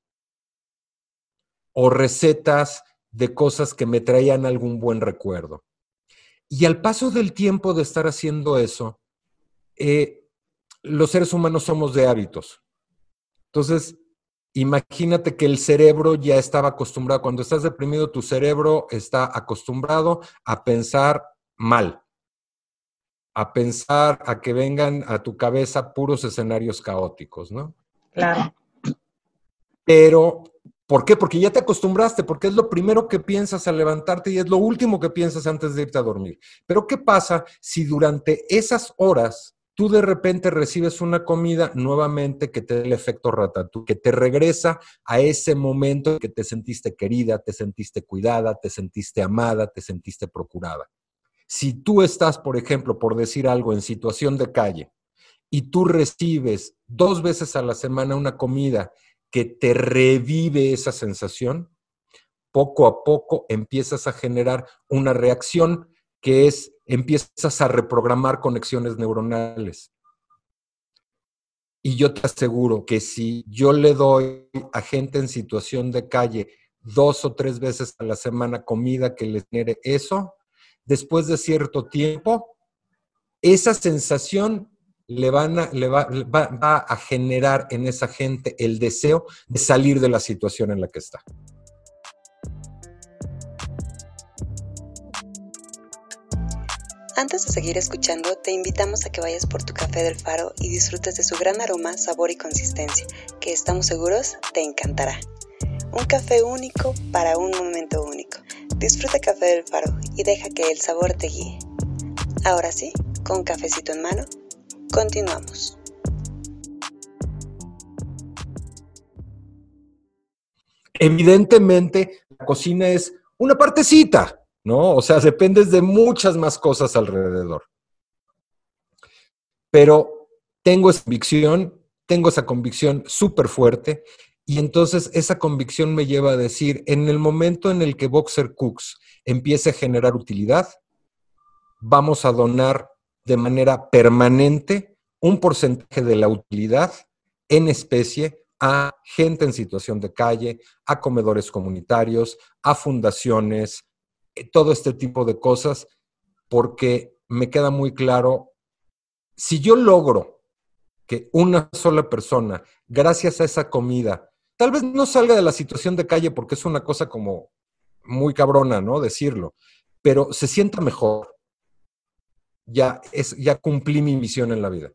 o recetas de cosas que me traían algún buen recuerdo. Y al paso del tiempo de estar haciendo eso, eh, los seres humanos somos de hábitos. Entonces, imagínate que el cerebro ya estaba acostumbrado, cuando estás deprimido, tu cerebro está acostumbrado a pensar mal, a pensar a que vengan a tu cabeza puros escenarios caóticos, ¿no? Claro. Pero ¿Por qué? Porque ya te acostumbraste, porque es lo primero que piensas al levantarte y es lo último que piensas antes de irte a dormir. Pero ¿qué pasa si durante esas horas tú de repente recibes una comida nuevamente que te da el efecto ratatouille, que te regresa a ese momento en que te sentiste querida, te sentiste cuidada, te sentiste amada, te sentiste procurada? Si tú estás, por ejemplo, por decir algo, en situación de calle y tú recibes dos veces a la semana una comida que te revive esa sensación, poco a poco empiezas a generar una reacción que es, empiezas a reprogramar conexiones neuronales. Y yo te aseguro que si yo le doy a gente en situación de calle dos o tres veces a la semana comida que les genere eso, después de cierto tiempo, esa sensación le, van a, le va, a generar en esa gente el deseo de salir de la situación en la que está. Antes de seguir escuchando, te invitamos a que vayas por tu café del faro y disfrutes de su gran aroma, sabor y consistencia, que estamos seguros te encantará. Un café único para un momento único. Disfruta café del faro y deja que el sabor te guíe. Ahora sí, con cafecito en mano, Continuamos. Evidentemente, la cocina es una partecita, ¿no? O sea, dependes de muchas más cosas alrededor. Pero tengo esa convicción, tengo esa convicción súper fuerte y entonces esa convicción me lleva a decir, en el momento en el que Boxer Cooks empiece a generar utilidad, vamos a donar de manera permanente un porcentaje de la utilidad en especie a gente en situación de calle, a comedores comunitarios, a fundaciones, eh, todo este tipo de cosas, porque me queda muy claro, si yo logro que una sola persona, gracias a esa comida, tal vez no salga de la situación de calle porque es una cosa como muy cabrona, ¿no? Decirlo, pero se sienta mejor. Ya, es, ya cumplí mi misión en la vida.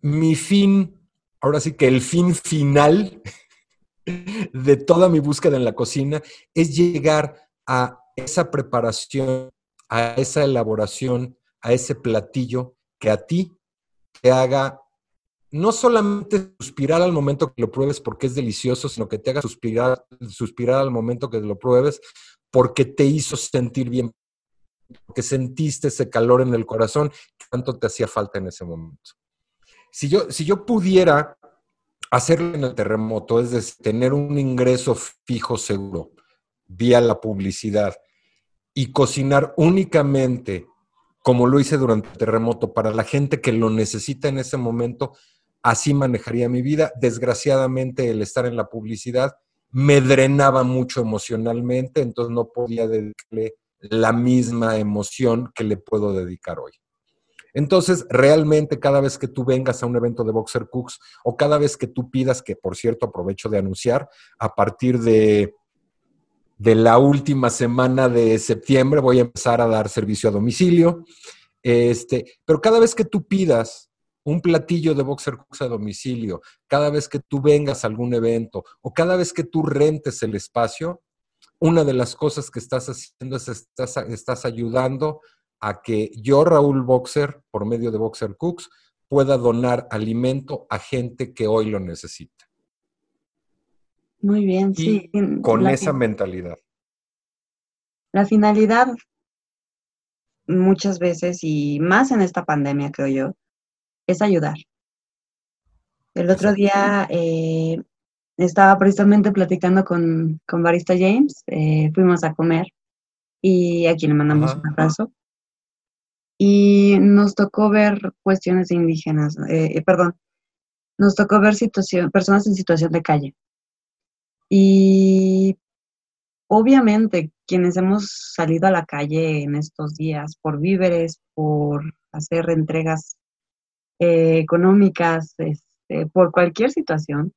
Mi fin, ahora sí que el fin final de toda mi búsqueda en la cocina es llegar a esa preparación, a esa elaboración, a ese platillo que a ti te haga no solamente suspirar al momento que lo pruebes porque es delicioso, sino que te haga suspirar, suspirar al momento que lo pruebes porque te hizo sentir bien, porque sentiste ese calor en el corazón tanto te hacía falta en ese momento. Si yo, si yo pudiera hacerlo en el terremoto, es decir, tener un ingreso fijo seguro vía la publicidad y cocinar únicamente como lo hice durante el terremoto para la gente que lo necesita en ese momento, así manejaría mi vida. Desgraciadamente el estar en la publicidad me drenaba mucho emocionalmente, entonces no podía dedicarle la misma emoción que le puedo dedicar hoy. Entonces, realmente cada vez que tú vengas a un evento de Boxer Cooks o cada vez que tú pidas, que por cierto aprovecho de anunciar, a partir de, de la última semana de septiembre voy a empezar a dar servicio a domicilio. Este, pero cada vez que tú pidas un platillo de Boxer Cooks a domicilio, cada vez que tú vengas a algún evento o cada vez que tú rentes el espacio, una de las cosas que estás haciendo es estás, estás ayudando a que yo, Raúl Boxer, por medio de Boxer Cooks, pueda donar alimento a gente que hoy lo necesita. Muy bien, sí. Con esa mentalidad. La finalidad, muchas veces, y más en esta pandemia, creo yo, es ayudar. El otro día eh, estaba precisamente platicando con, con Barista James, eh, fuimos a comer y aquí le mandamos un abrazo. Y nos tocó ver cuestiones indígenas, eh, perdón, nos tocó ver situación, personas en situación de calle. Y obviamente quienes hemos salido a la calle en estos días por víveres, por hacer entregas eh, económicas, este, por cualquier situación,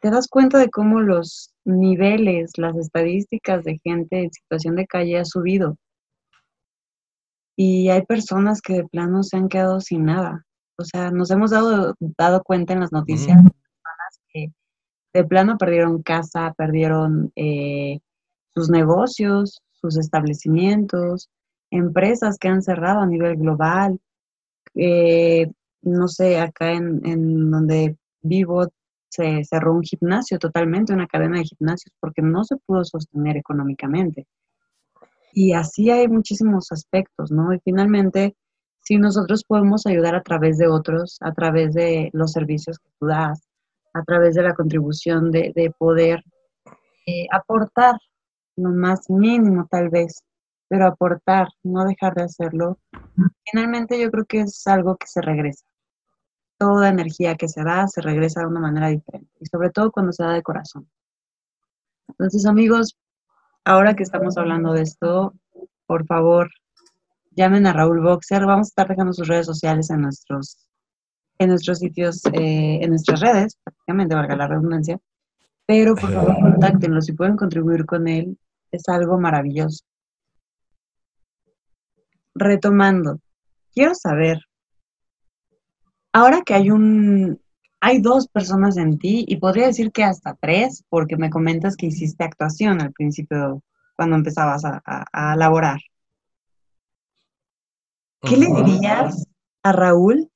te das cuenta de cómo los niveles, las estadísticas de gente en situación de calle ha subido. Y hay personas que de plano se han quedado sin nada. O sea, nos hemos dado, dado cuenta en las noticias de personas que de plano perdieron casa, perdieron eh, sus negocios, sus establecimientos, empresas que han cerrado a nivel global, eh, no sé, acá en, en donde vivo se cerró un gimnasio totalmente, una cadena de gimnasios, porque no se pudo sostener económicamente. Y así hay muchísimos aspectos, ¿no? Y finalmente, si nosotros podemos ayudar a través de otros, a través de los servicios que tú das, a través de la contribución de, de poder eh, aportar lo más mínimo tal vez, pero aportar, no dejar de hacerlo, finalmente yo creo que es algo que se regresa toda energía que se da se regresa de una manera diferente y sobre todo cuando se da de corazón. Entonces, amigos, ahora que estamos hablando de esto, por favor, llamen a Raúl Boxer. Vamos a estar dejando sus redes sociales en nuestros, en nuestros sitios, eh, en nuestras redes, prácticamente, valga la redundancia. Pero por favor, contáctenlo. Si pueden contribuir con él, es algo maravilloso. Retomando, quiero saber ahora que hay un, hay dos personas en ti y podría decir que hasta tres, porque me comentas que hiciste actuación al principio cuando empezabas a, a, laborar. ¿Qué le dirías a Raúl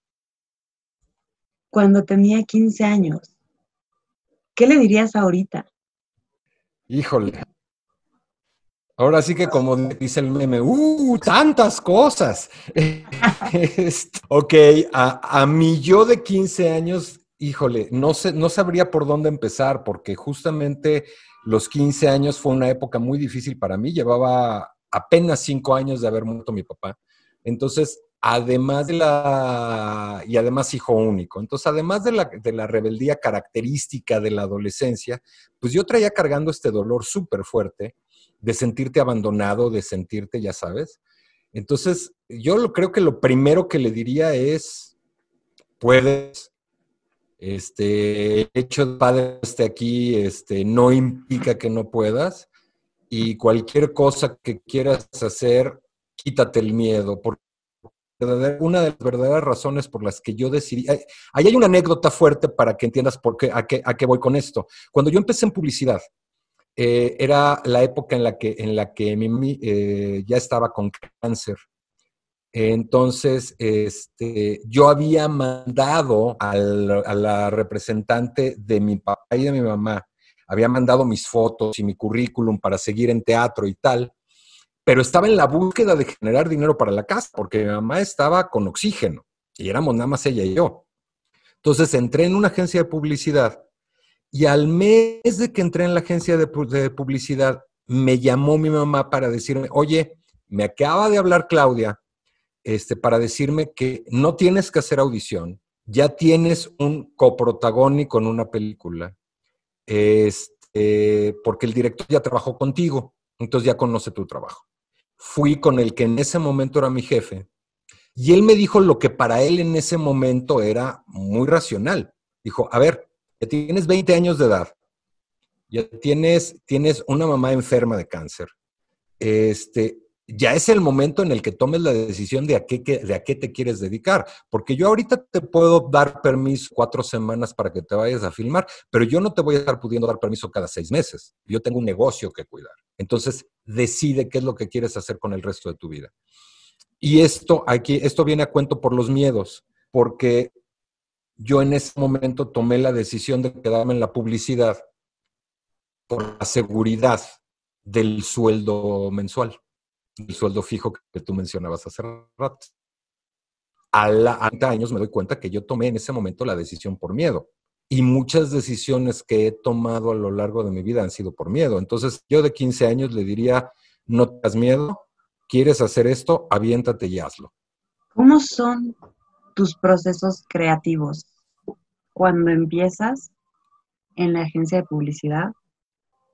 cuando tenía 15 años? ¿Qué le dirías ahorita? Híjole, Ahora sí que como dice el meme, ¡uh! Tantas cosas. ok, a, a mi yo de 15 años, híjole, no, sé, no sabría por dónde empezar, porque justamente los 15 años fue una época muy difícil para mí. Llevaba apenas 5 años de haber muerto mi papá. Entonces, además de la, y además hijo único. Entonces, además de la, de la rebeldía característica de la adolescencia, pues yo traía cargando este dolor súper fuerte de sentirte abandonado, de sentirte, ya sabes. Entonces, yo lo, creo que lo primero que le diría es, puedes. Este, el hecho de padre esté aquí este, no implica que no puedas. Y cualquier cosa que quieras hacer, quítate el miedo, porque una de las verdaderas razones por las que yo decidí, ahí hay una anécdota fuerte para que entiendas por qué, a qué, a qué voy con esto. Cuando yo empecé en publicidad, eh, era la época en la que, en la que mi, eh, ya estaba con cáncer. Entonces, este, yo había mandado a la representante de mi papá y de mi mamá, había mandado mis fotos y mi currículum para seguir en teatro y tal, pero estaba en la búsqueda de generar dinero para la casa, porque mi mamá estaba con oxígeno y éramos nada más ella y yo. Entonces entré en una agencia de publicidad y al mes de que entré en la agencia de, publicidad, me llamó mi mamá para decirme, oye, me acaba de hablar Claudia, este, para decirme que no tienes que hacer audición, ya tienes un coprotagónico en una película, este, porque el director ya trabajó contigo, entonces ya conoce tu trabajo. Fui con el que en ese momento era mi jefe y él me dijo lo que para él en ese momento era muy racional. Dijo, a ver, tienes 20 años de edad, ya tienes, tienes una mamá enferma de cáncer, este, ya es el momento en el que tomes la decisión de a, qué, de a qué te quieres dedicar. Porque yo ahorita te puedo dar permiso cuatro semanas para que te vayas a filmar, pero yo no te voy a estar pudiendo dar permiso cada seis meses. Yo tengo un negocio que cuidar. Entonces, decide qué es lo que quieres hacer con el resto de tu vida. Y esto aquí, esto viene a cuento por los miedos, porque yo en ese momento tomé la decisión de quedarme en la publicidad por la seguridad del sueldo mensual, el sueldo fijo que tú mencionabas hace rato. A los 30 años me doy cuenta que yo tomé en ese momento la decisión por miedo. Y muchas decisiones que he tomado a lo largo de mi vida han sido por miedo. Entonces, yo de 15 años le diría, no tengas miedo, quieres hacer esto, aviéntate y hazlo. ¿Cómo son tus procesos creativos cuando empiezas en la agencia de publicidad,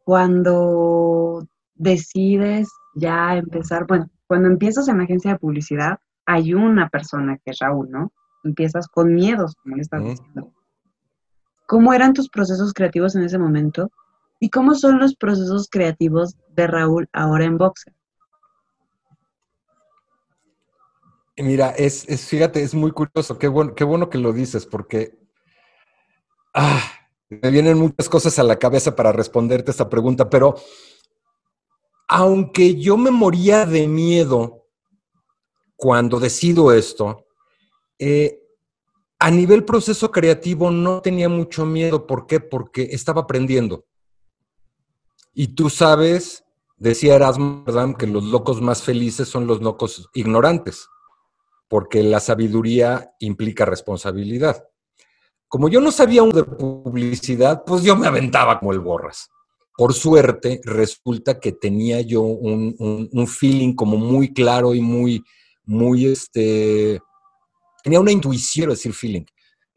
cuando decides ya empezar, bueno, cuando empiezas en la agencia de publicidad, hay una persona que es Raúl, ¿no? Empiezas con miedos, como le estás diciendo. ¿Cómo eran tus procesos creativos en ese momento? ¿Y cómo son los procesos creativos de Raúl ahora en Boxer? Mira, es, fíjate, es muy curioso, qué bueno, qué bueno que lo dices, porque ah, me vienen muchas cosas a la cabeza para responderte esta pregunta, pero aunque yo me moría de miedo cuando decido esto, eh, a nivel proceso creativo no tenía mucho miedo. ¿Por qué? Porque estaba aprendiendo. Y tú sabes, decía Erasmo, que los locos más felices son los locos ignorantes porque la sabiduría implica responsabilidad. Como yo no sabía de publicidad, pues yo me aventaba como el borras. Por suerte, resulta que tenía yo un, un feeling como muy claro y muy, muy, este, tenía una intuición, decir feeling,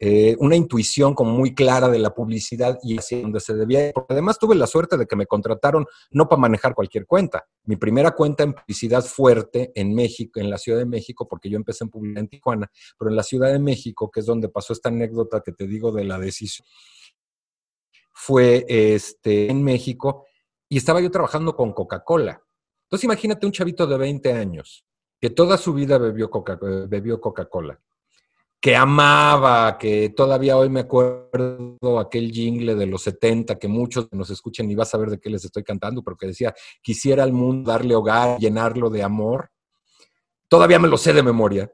eh, una intuición como muy clara de la publicidad y hacia donde se debía. Porque además tuve la suerte de que me contrataron no para manejar cualquier cuenta. Mi primera cuenta en publicidad fuerte en México, en la Ciudad de México, porque yo empecé en publicidad en Tijuana, pero en la Ciudad de México, que es donde pasó esta anécdota que te digo de la decisión, fue este, en México y estaba yo trabajando con Coca-Cola. Entonces imagínate un chavito de 20 años que toda su vida bebió Coca-Cola que amaba, que todavía hoy me acuerdo aquel jingle de los 70 que muchos nos escuchen y vas a ver de qué les estoy cantando, pero que decía, quisiera al mundo darle hogar, llenarlo de amor. Todavía me lo sé de memoria.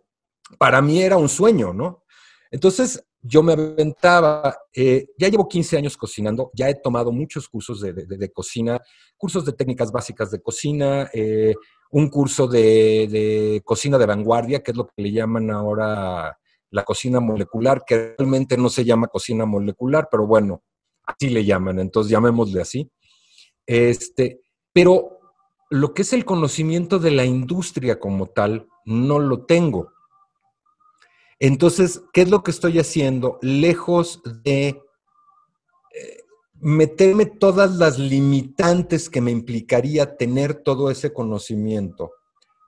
Para mí era un sueño, ¿no? Entonces yo me aventaba, eh, ya llevo 15 años cocinando, ya he tomado muchos cursos de, cocina, cursos de técnicas básicas de cocina, eh, un curso de cocina de vanguardia, que es lo que le llaman ahora la cocina molecular, que realmente no se llama cocina molecular, pero bueno, así le llaman, entonces llamémosle así. Este, pero lo que es el conocimiento de la industria como tal, no lo tengo. Entonces, ¿qué es lo que estoy haciendo? Lejos de eh, meterme todas las limitantes que me implicaría tener todo ese conocimiento,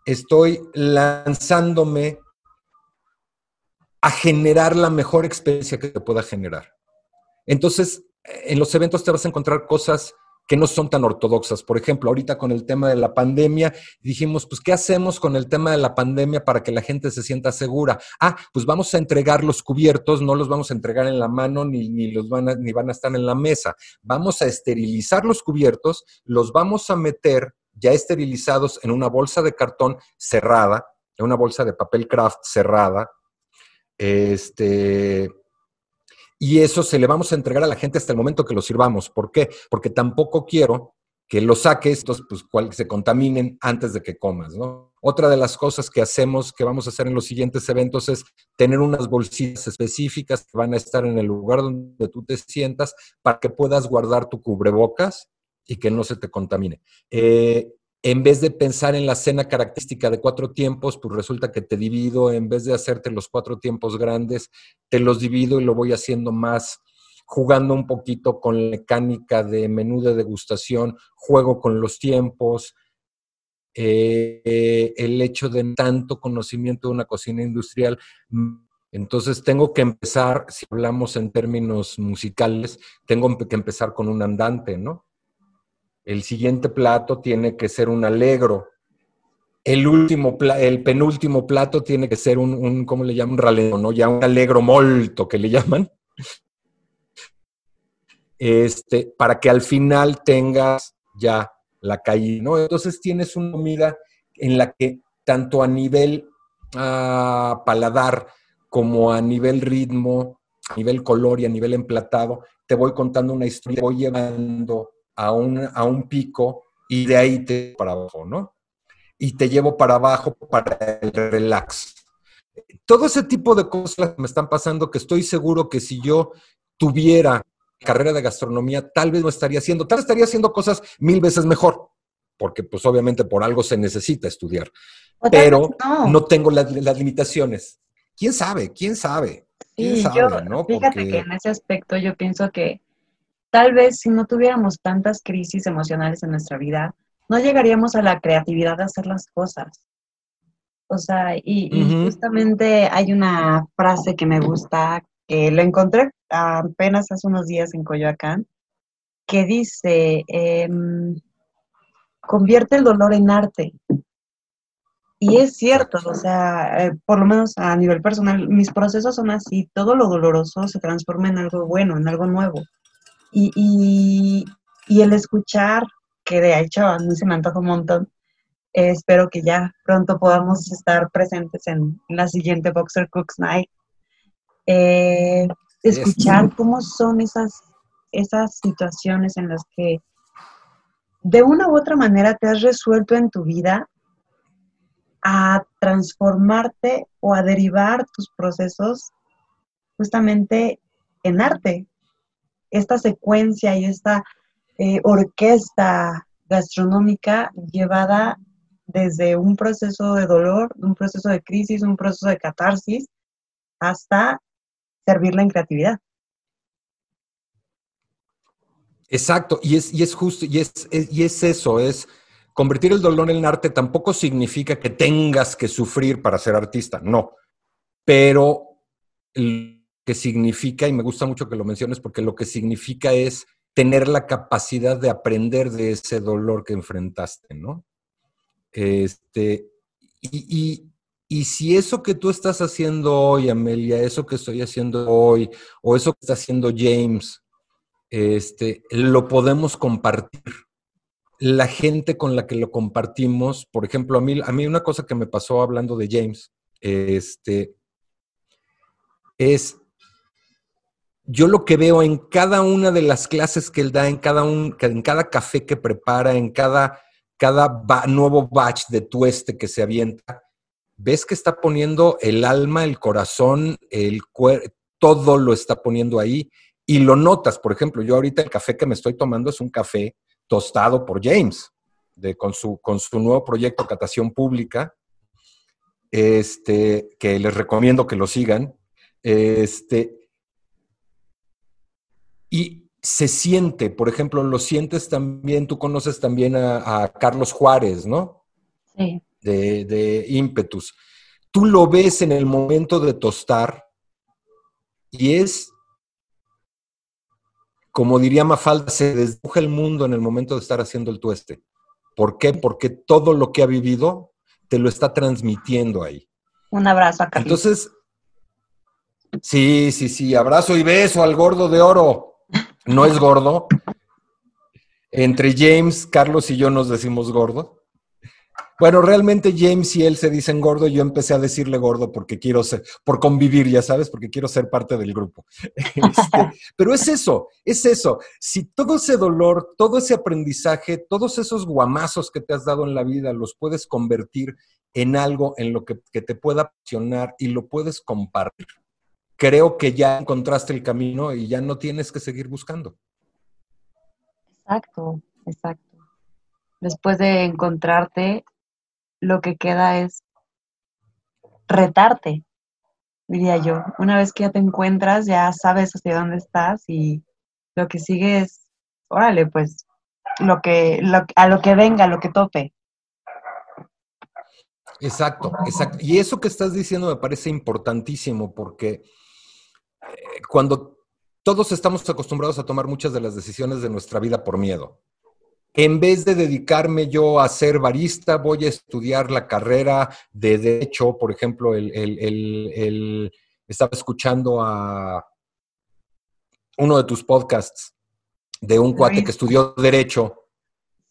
estoy lanzándome a generar la mejor experiencia que te pueda generar. Entonces, en los eventos te vas a encontrar cosas que no son tan ortodoxas. Por ejemplo, ahorita con el tema de la pandemia, dijimos, pues, ¿qué hacemos con el tema de la pandemia para que la gente se sienta segura? Ah, pues vamos a entregar los cubiertos, no los vamos a entregar en la mano ni, ni los van a, ni van a estar en la mesa. Vamos a esterilizar los cubiertos, los vamos a meter ya esterilizados en una bolsa de cartón cerrada, en una bolsa de papel craft cerrada. Este, y eso se le vamos a entregar a la gente hasta el momento que lo sirvamos. ¿Por qué? Porque tampoco quiero que lo saques, estos, pues, cual, se contaminen antes de que comas, ¿no? Otra de las cosas que hacemos, que vamos a hacer en los siguientes eventos, es tener unas bolsitas específicas que van a estar en el lugar donde tú te sientas para que puedas guardar tu cubrebocas y que no se te contamine. Eh, en vez de pensar en la cena característica de cuatro tiempos, pues resulta que te divido, en vez de hacerte los cuatro tiempos grandes, te los divido y lo voy haciendo más, jugando un poquito con la mecánica de menú de degustación, juego con los tiempos, eh, el hecho de tanto conocimiento de una cocina industrial. Entonces tengo que empezar, si hablamos en términos musicales, tengo que empezar con un andante, ¿no? El siguiente plato tiene que ser un alegro. El último, el penúltimo plato tiene que ser un, ¿cómo le llaman? Un raleno, ¿no? Ya un alegro molto que le llaman. Este, para que al final tengas ya la caída, ¿no? Entonces tienes una comida en la que tanto a nivel ah, paladar como a nivel ritmo, a nivel color y a nivel emplatado, te voy contando una historia, te voy llevando a un, a un pico y de ahí te para abajo, ¿no? Y te llevo para abajo para el relax. Todo ese tipo de cosas me están pasando que estoy seguro que si yo tuviera carrera de gastronomía, tal vez no estaría haciendo, tal vez estaría haciendo cosas mil veces mejor, porque pues obviamente por algo se necesita estudiar, pero no. tengo las, limitaciones. ¿Quién sabe? ¿Quién sabe? ¿Quién sabe, ¿no? Fíjate que en ese aspecto yo pienso que Tal vez si no tuviéramos tantas crisis emocionales en nuestra vida, no llegaríamos a la creatividad de hacer las cosas. O sea, y, justamente hay una frase que me gusta, que la encontré apenas hace unos días en Coyoacán, que dice, em, convierte el dolor en arte. Y es cierto, o sea, eh, por lo menos a nivel personal, mis procesos son así, todo lo doloroso se transforma en algo bueno, en algo nuevo. Y, el escuchar, que de hecho a mí se me antoja un montón, espero que ya pronto podamos estar presentes en, la siguiente Boxer Cooks Night. Eh, escuchar cómo son esas, esas situaciones en las que de una u otra manera te has resuelto en tu vida a transformarte o a derivar tus procesos justamente en arte, esta secuencia y esta eh, orquesta gastronómica llevada desde un proceso de dolor, un proceso de crisis, un proceso de catarsis, hasta servirla en creatividad. Exacto, y es, y es justo, y es, y es eso, es convertir el dolor en arte tampoco significa que tengas que sufrir para ser artista, no, pero que significa, y me gusta mucho que lo menciones porque lo que significa es tener la capacidad de aprender de ese dolor que enfrentaste, ¿no? Este, y, y, si eso que tú estás haciendo hoy, Amelia, eso que estoy haciendo hoy, o eso que está haciendo James, este, lo podemos compartir. La gente con la que lo compartimos, por ejemplo, a mí, a mí una cosa que me pasó hablando de James, este, es yo lo que veo en cada una de las clases que él da, en cada, un, en cada café que prepara, en cada, cada nuevo batch de tueste que se avienta, ves que está poniendo el alma, el corazón, el todo lo está poniendo ahí y lo notas. Por ejemplo, yo ahorita el café que me estoy tomando es un café tostado por James, de, con, su, con su nuevo proyecto Catación Pública, este, que les recomiendo que lo sigan. Este, y se siente, por ejemplo, lo sientes también, tú conoces también a, Carlos Juárez, ¿no? Sí. De, de, ímpetus. Tú lo ves en el momento de tostar Y es, como diría Mafalda, se desdibuja el mundo en el momento de estar haciendo el tueste. ¿Por qué? Porque todo lo que ha vivido te lo está transmitiendo ahí. Un abrazo a Carlos. Entonces, sí, sí, sí, abrazo y beso al gordo de oro. No es gordo. Entre James, Carlos y yo nos decimos gordo. Bueno, realmente James y él se dicen gordo, yo empecé a decirle gordo porque quiero ser, por convivir, ya sabes, porque quiero ser parte del grupo. Este, pero es eso, es eso. Si todo ese dolor, todo ese aprendizaje, todos esos guamazos que te has dado en la vida los puedes convertir en algo en lo que, que te pueda apasionar y lo puedes compartir, creo que ya encontraste el camino y ya no tienes que seguir buscando. Exacto, exacto. Después de encontrarte, lo que queda es retarte, diría yo. Una vez que ya te encuentras, ya sabes hacia dónde estás y lo que sigue es, órale, pues, lo que, a lo que venga, lo que tope. Exacto, exacto. Y eso que estás diciendo me parece importantísimo porque cuando todos estamos acostumbrados a tomar muchas de las decisiones de nuestra vida por miedo en vez de dedicarme yo a ser barista, voy a estudiar la carrera de derecho. Por ejemplo, el, estaba escuchando a uno de tus podcasts de un cuate que estudió derecho.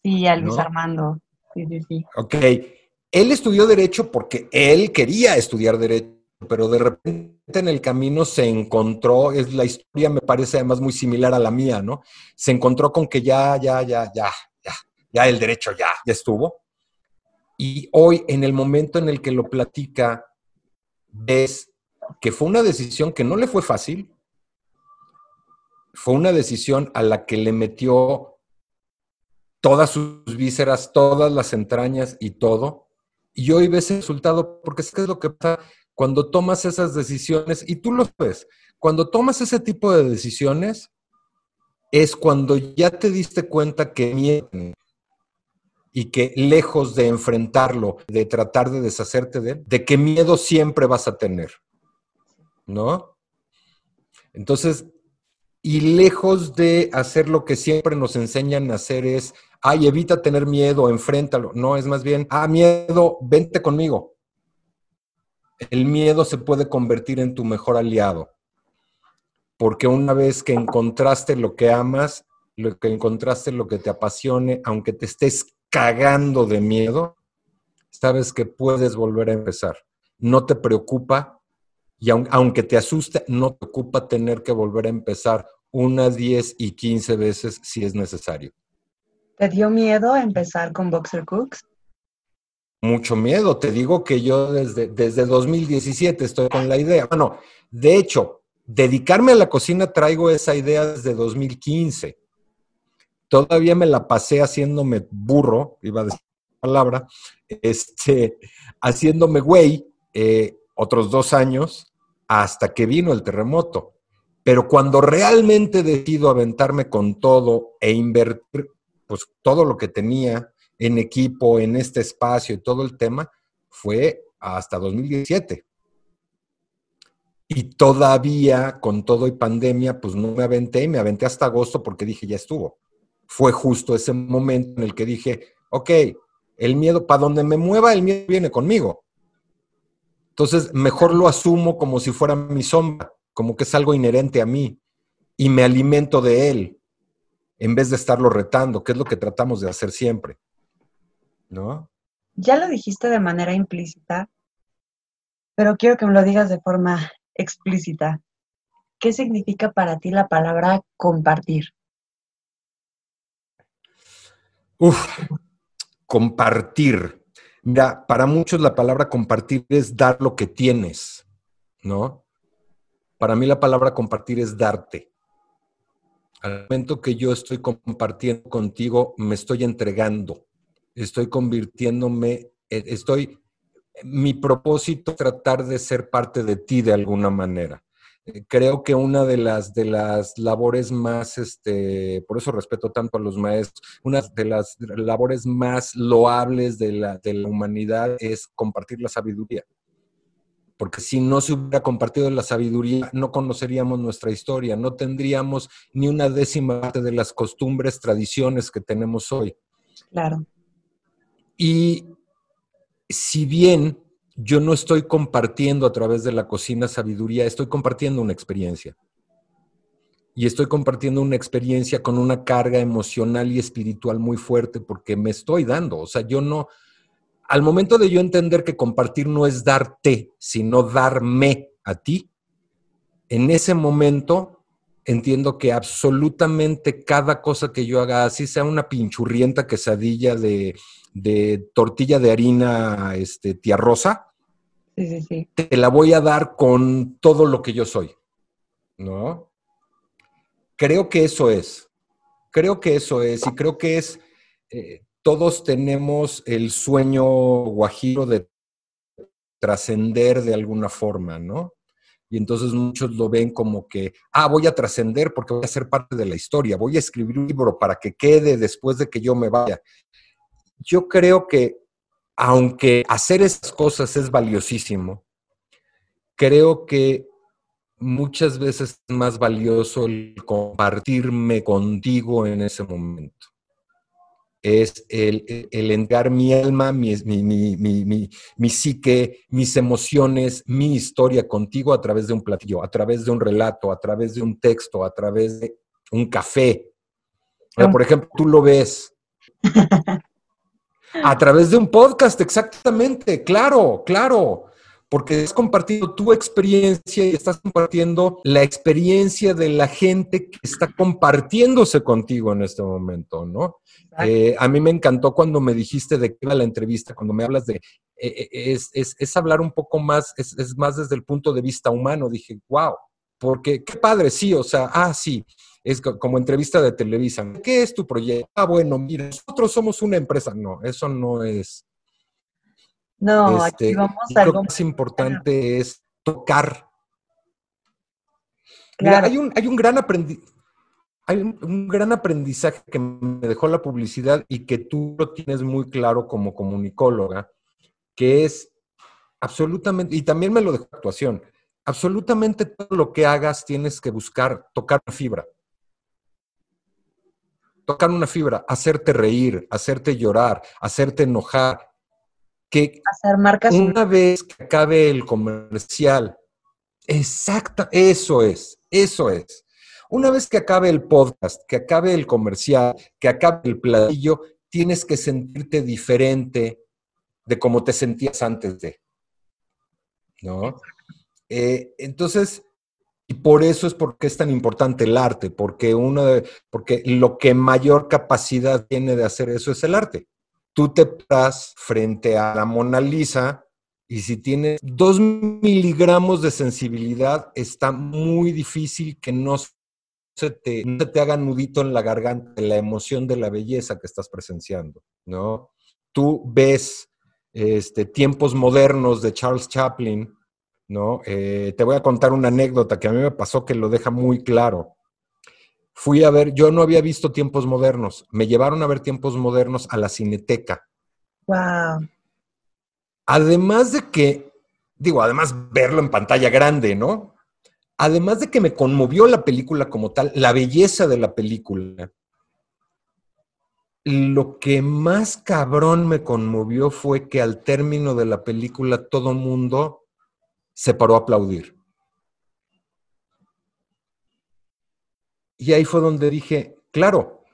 Sí, a Luis Armando. Sí, sí, sí. Ok. Él estudió derecho porque él quería estudiar derecho, pero de repente en el camino se encontró, es la historia me parece además muy similar a la mía, ¿no? Se encontró con que ya, ya, ya, ya, ya el derecho ya, ya estuvo. Y hoy, en el momento en el que lo platica, ves que fue una decisión que no le fue fácil, fue una decisión a la que le metió todas sus vísceras, todas las entrañas y todo. Y hoy ves el resultado, porque es que es lo que pasa cuando tomas esas decisiones, y tú lo ves, cuando tomas ese tipo de decisiones, es cuando ya te diste cuenta que miedo y que lejos de enfrentarlo, de tratar de deshacerte de él, de qué miedo siempre vas a tener, ¿no? Entonces, y lejos de hacer lo que siempre nos enseñan a hacer es, ay, evita tener miedo, enfréntalo. No, es más bien, ah, miedo, vente conmigo. El miedo se puede convertir en tu mejor aliado, porque una vez que encontraste lo que amas, lo que encontraste lo que te apasione, aunque te estés cagando de miedo, sabes que puedes volver a empezar. No te preocupa y aunque te asuste, no te ocupa tener que volver a empezar unas 10 y 15 veces si es necesario. ¿Te dio miedo empezar con Boxer Cooks? Mucho miedo. Te digo que yo desde, desde 2017 estoy con la idea. Bueno, de hecho, dedicarme a la cocina traigo esa idea desde 2015 todavía me la pasé haciéndome burro, iba a decir la palabra, este, haciéndome güey eh, otros dos años hasta que vino el terremoto. Pero cuando realmente decido aventarme con todo e invertir pues todo lo que tenía en equipo, en este espacio y todo el tema, fue hasta 2017. Y todavía, con todo y pandemia, pues no me aventé y me aventé hasta agosto porque dije, ya estuvo fue justo ese momento en el que dije, ok, el miedo, para donde me mueva, el miedo viene conmigo. Entonces, mejor lo asumo como si fuera mi sombra, como que es algo inherente a mí y me alimento de él en vez de estarlo retando, que es lo que tratamos de hacer siempre. ¿No? Ya lo dijiste de manera implícita, pero quiero que me lo digas de forma explícita. ¿Qué significa para ti la palabra compartir? Uf, compartir. Mira, para muchos la palabra compartir es dar lo que tienes, ¿no? Para mí la palabra compartir es darte. Al momento que yo estoy compartiendo contigo, me estoy entregando, estoy convirtiéndome, e, estoy, mi propósito es tratar de ser parte de ti de alguna manera. Eh, creo que una de las, de las labores más, este, por eso respeto tanto a los maestros, una de las labores más loables de la, de la humanidad es compartir la sabiduría. porque si no se hubiera compartido la sabiduría, no conoceríamos nuestra historia, no tendríamos ni una décima parte de las costumbres, tradiciones que tenemos hoy. Claro. Y si bien yo no estoy compartiendo a través de la cocina sabiduría, estoy compartiendo una experiencia. Y estoy compartiendo una experiencia con una carga emocional y espiritual muy fuerte porque me estoy dando. O sea, yo no, al momento de yo entender que compartir no es darte, sino darme a ti, en ese momento entiendo que absolutamente cada cosa que yo haga, así sea una pinchurrienta quesadilla de, de tortilla de harina este, tía rosa, te la voy a dar con todo lo que yo soy, ¿no? Creo que eso es, creo que eso es, y creo que es eh, todos tenemos el sueño guajiro de trascender de alguna forma, ¿no? Y entonces muchos lo ven como que, ah, voy a trascender porque voy a ser parte de la historia, voy a escribir un libro para que quede después de que yo me vaya. Yo creo que, aunque hacer esas cosas es valiosísimo, creo que muchas veces es más valioso el compartirme contigo en ese momento es el, el mi alma, mi, mi, psique, mis emociones, mi historia contigo a través de un platillo, a través de un relato, a través de un texto, a través de un café. por ejemplo, tú lo ves. A través de un podcast, exactamente, claro, claro porque has compartido tu experiencia y estás compartiendo la experiencia de la gente que está compartiéndose contigo en este momento, ¿no? Eh, a mí me encantó cuando me dijiste de qué era la entrevista, cuando me hablas de, eh, eh, es, hablar un poco más, es, más desde el punto de vista humano. Dije, wow, porque qué padre, sí, o sea, ah, sí, es como entrevista de Televisa. ¿Qué es tu proyecto? Ah, bueno, mira, nosotros somos una empresa. No, eso no es no, aquí este, vamos a algo más importante es tocar. hay, un, hay un gran aprendizaje. Hay un, gran aprendizaje que me dejó la publicidad y que tú lo tienes muy claro como comunicóloga, que es absolutamente, y también me lo dejó actuación, absolutamente todo lo que hagas tienes que buscar tocar una fibra. Tocar una fibra, hacerte reír, hacerte llorar, hacerte enojar, que hacer marcas una vez que acabe el comercial, exacta, eso es, eso es. Una vez que acabe el podcast, que acabe el comercial, que acabe el platillo, tienes que sentirte diferente de cómo te sentías antes de. ¿No? Eh, entonces, y por eso es porque es tan importante el arte, porque uno porque lo que mayor capacidad tiene de hacer eso es el arte tú te paras frente a la Mona Lisa y si tienes dos miligramos de sensibilidad, está muy difícil que no se te, te haga nudito en la garganta la emoción de la belleza que estás presenciando, ¿no? Tú ves este, tiempos modernos de Charles Chaplin, ¿no? Eh, te voy a contar una anécdota que a mí me pasó que lo deja muy claro fui a ver, yo no había visto tiempos modernos, me llevaron a ver tiempos modernos a la cineteca. Wow. Además de que, digo, además verlo en pantalla grande, ¿no? Además de que me conmovió la película como tal, la belleza de la película. Lo que más cabrón me conmovió fue que al término de la película todo mundo se paró a aplaudir. Y ahí fue donde dije, claro,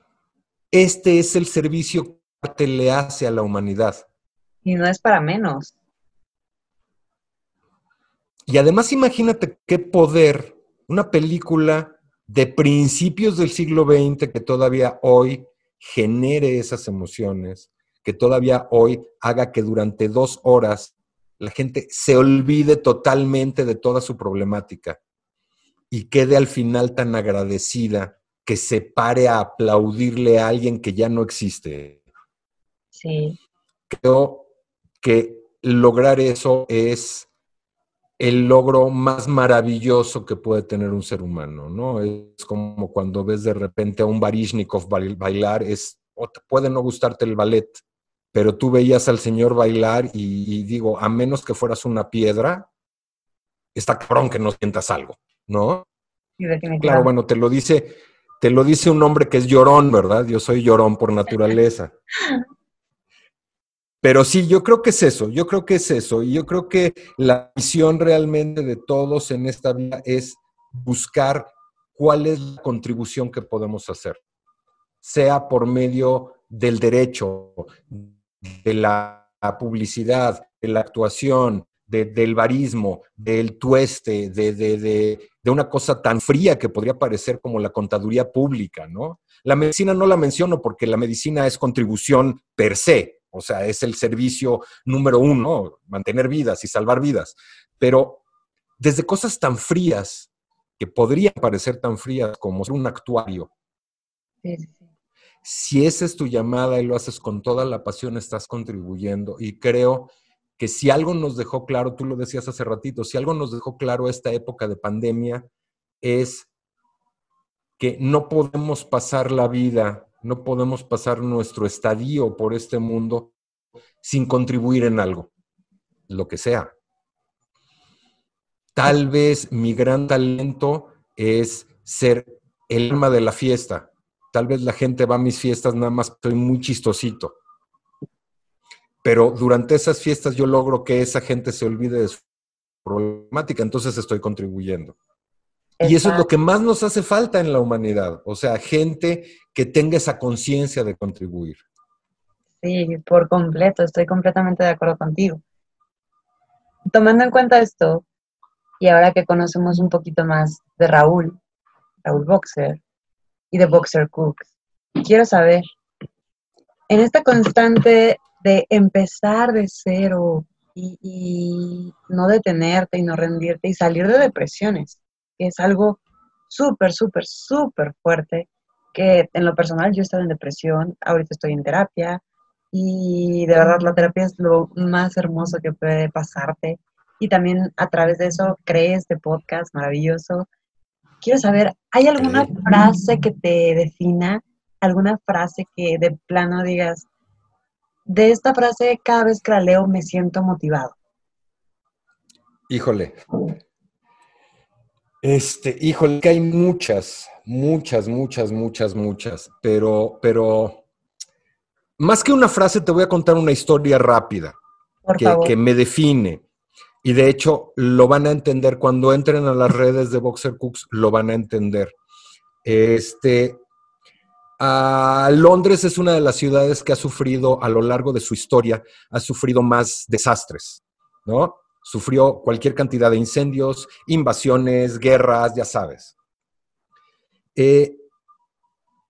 este es el servicio que le hace a la humanidad. Y no es para menos. Y además imagínate qué poder una película de principios del siglo XX que todavía hoy genere esas emociones, que todavía hoy haga que durante dos horas la gente se olvide totalmente de toda su problemática y quede al final tan agradecida que se pare a aplaudirle a alguien que ya no existe. Sí. Creo que lograr eso es el logro más maravilloso que puede tener un ser humano, ¿no? Es como cuando ves de repente a un Barishnikov bailar, es, puede no gustarte el ballet, pero tú veías al señor bailar y, y digo, a menos que fueras una piedra, está cabrón que no sientas algo, ¿no? Claro, bueno, te lo dice, te lo dice un hombre que es llorón, ¿verdad? Yo soy llorón por naturaleza. Pero sí, yo creo que es eso, yo creo que es eso. Y yo creo que la misión realmente de todos en esta vida es buscar cuál es la contribución que podemos hacer, sea por medio del derecho, de la publicidad, de la actuación, de- del barismo, del tueste, de, de- de- de una cosa tan fría que podría parecer como la contaduría pública, ¿no? La medicina no la menciono porque la medicina es contribución per se, o sea, es el servicio número uno, mantener vidas y salvar vidas. Pero desde cosas tan frías, que podrían parecer tan frías como ser un actuario, Sí, sí, sí. si esa es tu llamada y lo haces con toda la pasión, estás contribuyendo. Y creo que si algo nos dejó claro, tú lo decías hace ratito, si algo nos dejó claro esta época de pandemia es que no podemos pasar la vida, no podemos pasar nuestro estadio por este mundo sin contribuir en algo, lo que sea. Tal vez mi gran talento es ser el alma de la fiesta. Tal vez la gente va a mis fiestas nada más, soy muy chistosito. Pero durante esas fiestas yo logro que esa gente se olvide de su problemática, entonces estoy contribuyendo. Y eso es lo que más nos hace falta en la humanidad, o sea, gente que tenga esa conciencia de contribuir. Sí, por completo, estoy completamente de acuerdo contigo. Tomando en cuenta esto, y ahora que conocemos un poquito más de Raúl, Raúl Boxer, y de Boxer Cooks, quiero saber, en esta constante de empezar de cero y, y no detenerte y no rendirte y salir de depresiones, que es algo súper, súper, súper fuerte, que en lo personal yo he estado en depresión, ahorita estoy en terapia, y de verdad la terapia es lo más hermoso que puede pasarte. Y también a través de eso creé este podcast maravilloso. Quiero saber, ¿hay alguna frase que te defina? ¿Alguna frase que de plano digas, de esta frase cada vez que la leo me siento motivado? Híjole. Este, híjole, que hay muchas, muchas, muchas, muchas, muchas, pero, pero más que una frase, te voy a contar una historia rápida que, que me define. Y de hecho, lo van a entender cuando entren a las redes de Boxer Cooks, lo van a entender. Este, a Londres es una de las ciudades que ha sufrido a lo largo de su historia, ha sufrido más desastres, ¿no? Sufrió cualquier cantidad de incendios, invasiones, guerras, ya sabes. Eh,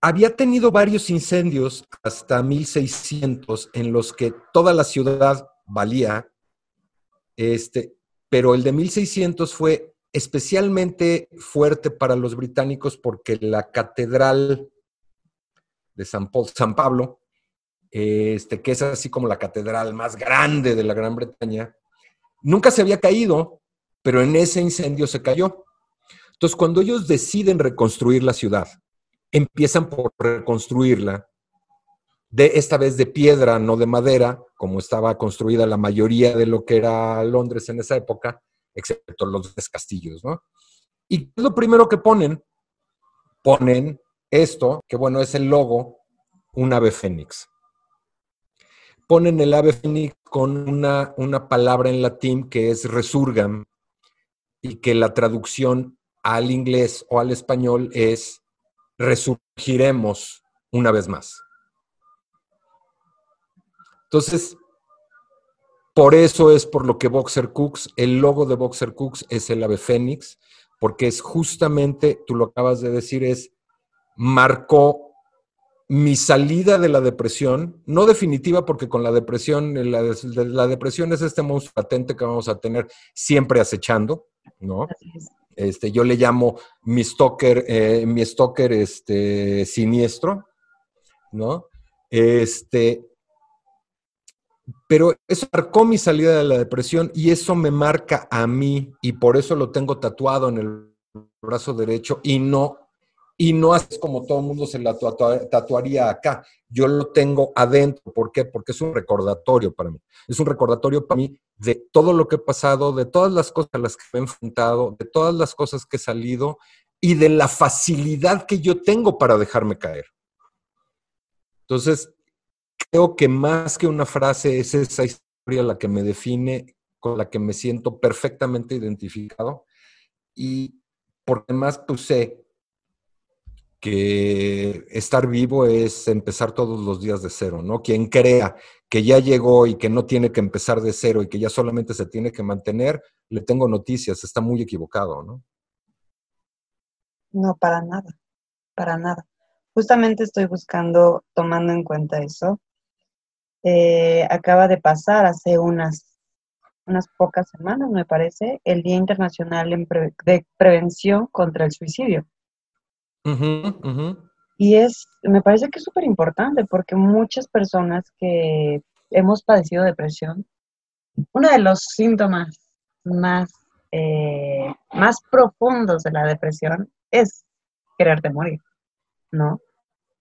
había tenido varios incendios hasta 1600 en los que toda la ciudad valía, este, pero el de 1600 fue especialmente fuerte para los británicos porque la catedral de San, Paul- San Pablo, este, que es así como la catedral más grande de la Gran Bretaña, nunca se había caído, pero en ese incendio se cayó. Entonces, cuando ellos deciden reconstruir la ciudad, empiezan por reconstruirla, de esta vez de piedra, no de madera, como estaba construida la mayoría de lo que era Londres en esa época, excepto los castillos, ¿no? ¿Y lo primero que ponen? Ponen esto, que bueno, es el logo, un ave fénix. Ponen el ave fénix con una, una palabra en latín que es resurgam y que la traducción al inglés o al español es resurgiremos una vez más. Entonces, por eso es por lo que Boxer Cooks, el logo de Boxer Cooks es el ave fénix, porque es justamente, tú lo acabas de decir, es marcó mi salida de la depresión, no definitiva porque con la depresión, la, la depresión es este monstruo latente que vamos a tener siempre acechando, ¿no? Este, yo le llamo mi stalker, eh, mi stalker este, siniestro, ¿no? Este, pero eso marcó mi salida de la depresión y eso me marca a mí y por eso lo tengo tatuado en el brazo derecho y no y no es como todo el mundo se la tatua- tatuaría acá. yo lo tengo adentro. ¿Por qué? Porque es un recordatorio para mí. Es un recordatorio para mí de todo lo que he pasado, de todas las cosas a las que me he enfrentado, de todas las cosas que he salido y de la facilidad que yo tengo para dejarme caer. Entonces, creo que más que una frase es esa historia la que me define, con la que me siento perfectamente identificado y porque más pues sé que estar vivo es empezar todos los días de cero, ¿no? Quien crea que ya llegó y que no tiene que empezar de cero y que ya solamente se tiene que mantener, le tengo noticias, está muy equivocado, ¿no? No, para nada, para nada. Justamente estoy buscando, tomando en cuenta eso. Eh, acaba de pasar hace unas, unas pocas semanas, me parece, el Día Internacional de Prevención contra el Suicidio. Y es, me parece que es súper importante porque muchas personas que hemos padecido depresión, uno de los síntomas más, eh, más profundos de la depresión es quererte morir, ¿no?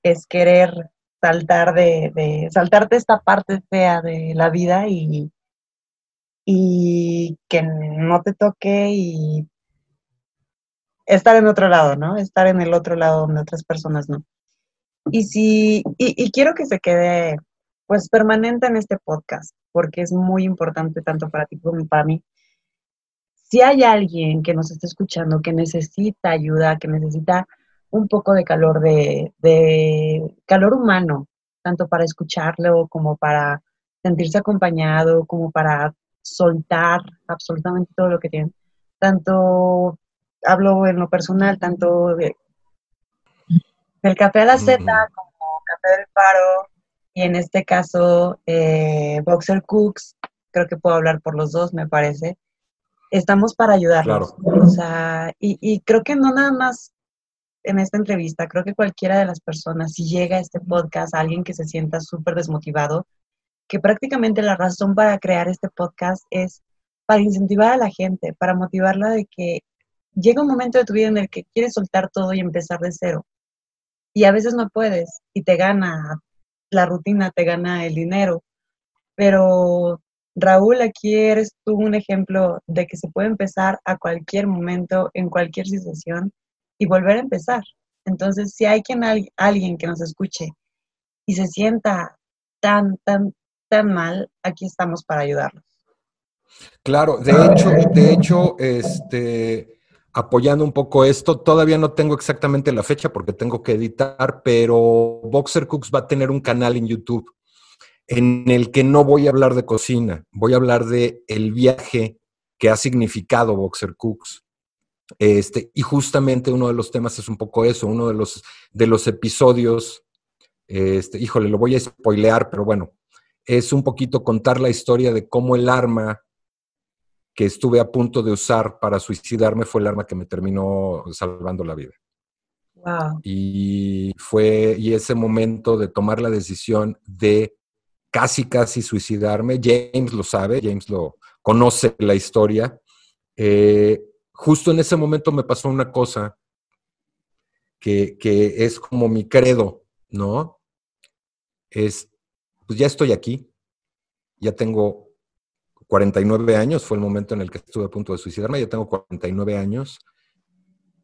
Es querer saltar de, de saltarte esta parte fea de la vida y, y que no te toque y estar en otro lado, ¿no? Estar en el otro lado donde otras personas no. Y si, y, quiero que se quede pues permanente en este podcast, porque es muy importante tanto para ti como para mí. Si hay alguien que nos está escuchando que necesita ayuda, que necesita un poco de calor, de, calor humano, tanto para escucharlo como para sentirse acompañado, como para soltar absolutamente todo lo que tiene, tanto hablo en lo personal, tanto de, del café a la Z como café del paro, y en este caso eh, Boxer Cooks, creo que puedo hablar por los dos, me parece. Estamos para ayudarlos. O sea, y, y creo que no nada más en esta entrevista, creo que cualquiera de las personas, si llega a este podcast alguien que se sienta súper desmotivado, que prácticamente la razón para crear este podcast es para incentivar a la gente, para motivarla de que llega un momento de tu vida en el que quieres soltar todo y empezar de cero. Y a veces no puedes y te gana la rutina, te gana el dinero. Pero Raúl, aquí eres tú un ejemplo de que se puede empezar a cualquier momento, en cualquier situación y volver a empezar. Entonces, si hay quien, alguien que nos escuche y se sienta tan, tan, tan mal, aquí estamos para ayudarlos. Claro, de hecho, de hecho, este, apoyando un poco esto. Todavía no tengo exactamente la fecha porque tengo que editar, pero Boxer Cooks va a tener un canal en YouTube en el que no voy a hablar de cocina, voy a hablar de el viaje que ha significado Boxer Cooks. Este, y justamente uno de los temas es un poco eso, uno de los, de los episodios, este, híjole, lo voy a spoilear, pero bueno, es un poquito contar la historia de cómo el arma que estuve a punto de usar para suicidarme fue el arma que me terminó salvando la vida. Wow. Y fue, y ese momento de tomar la decisión de casi, casi suicidarme, James lo sabe, James lo conoce la historia. Eh, justo en ese momento me pasó una cosa que, que es como mi credo, ¿no? Es, pues ya estoy aquí, ya tengo 49 años fue el momento en el que estuve a punto de suicidarme, yo tengo 49 años.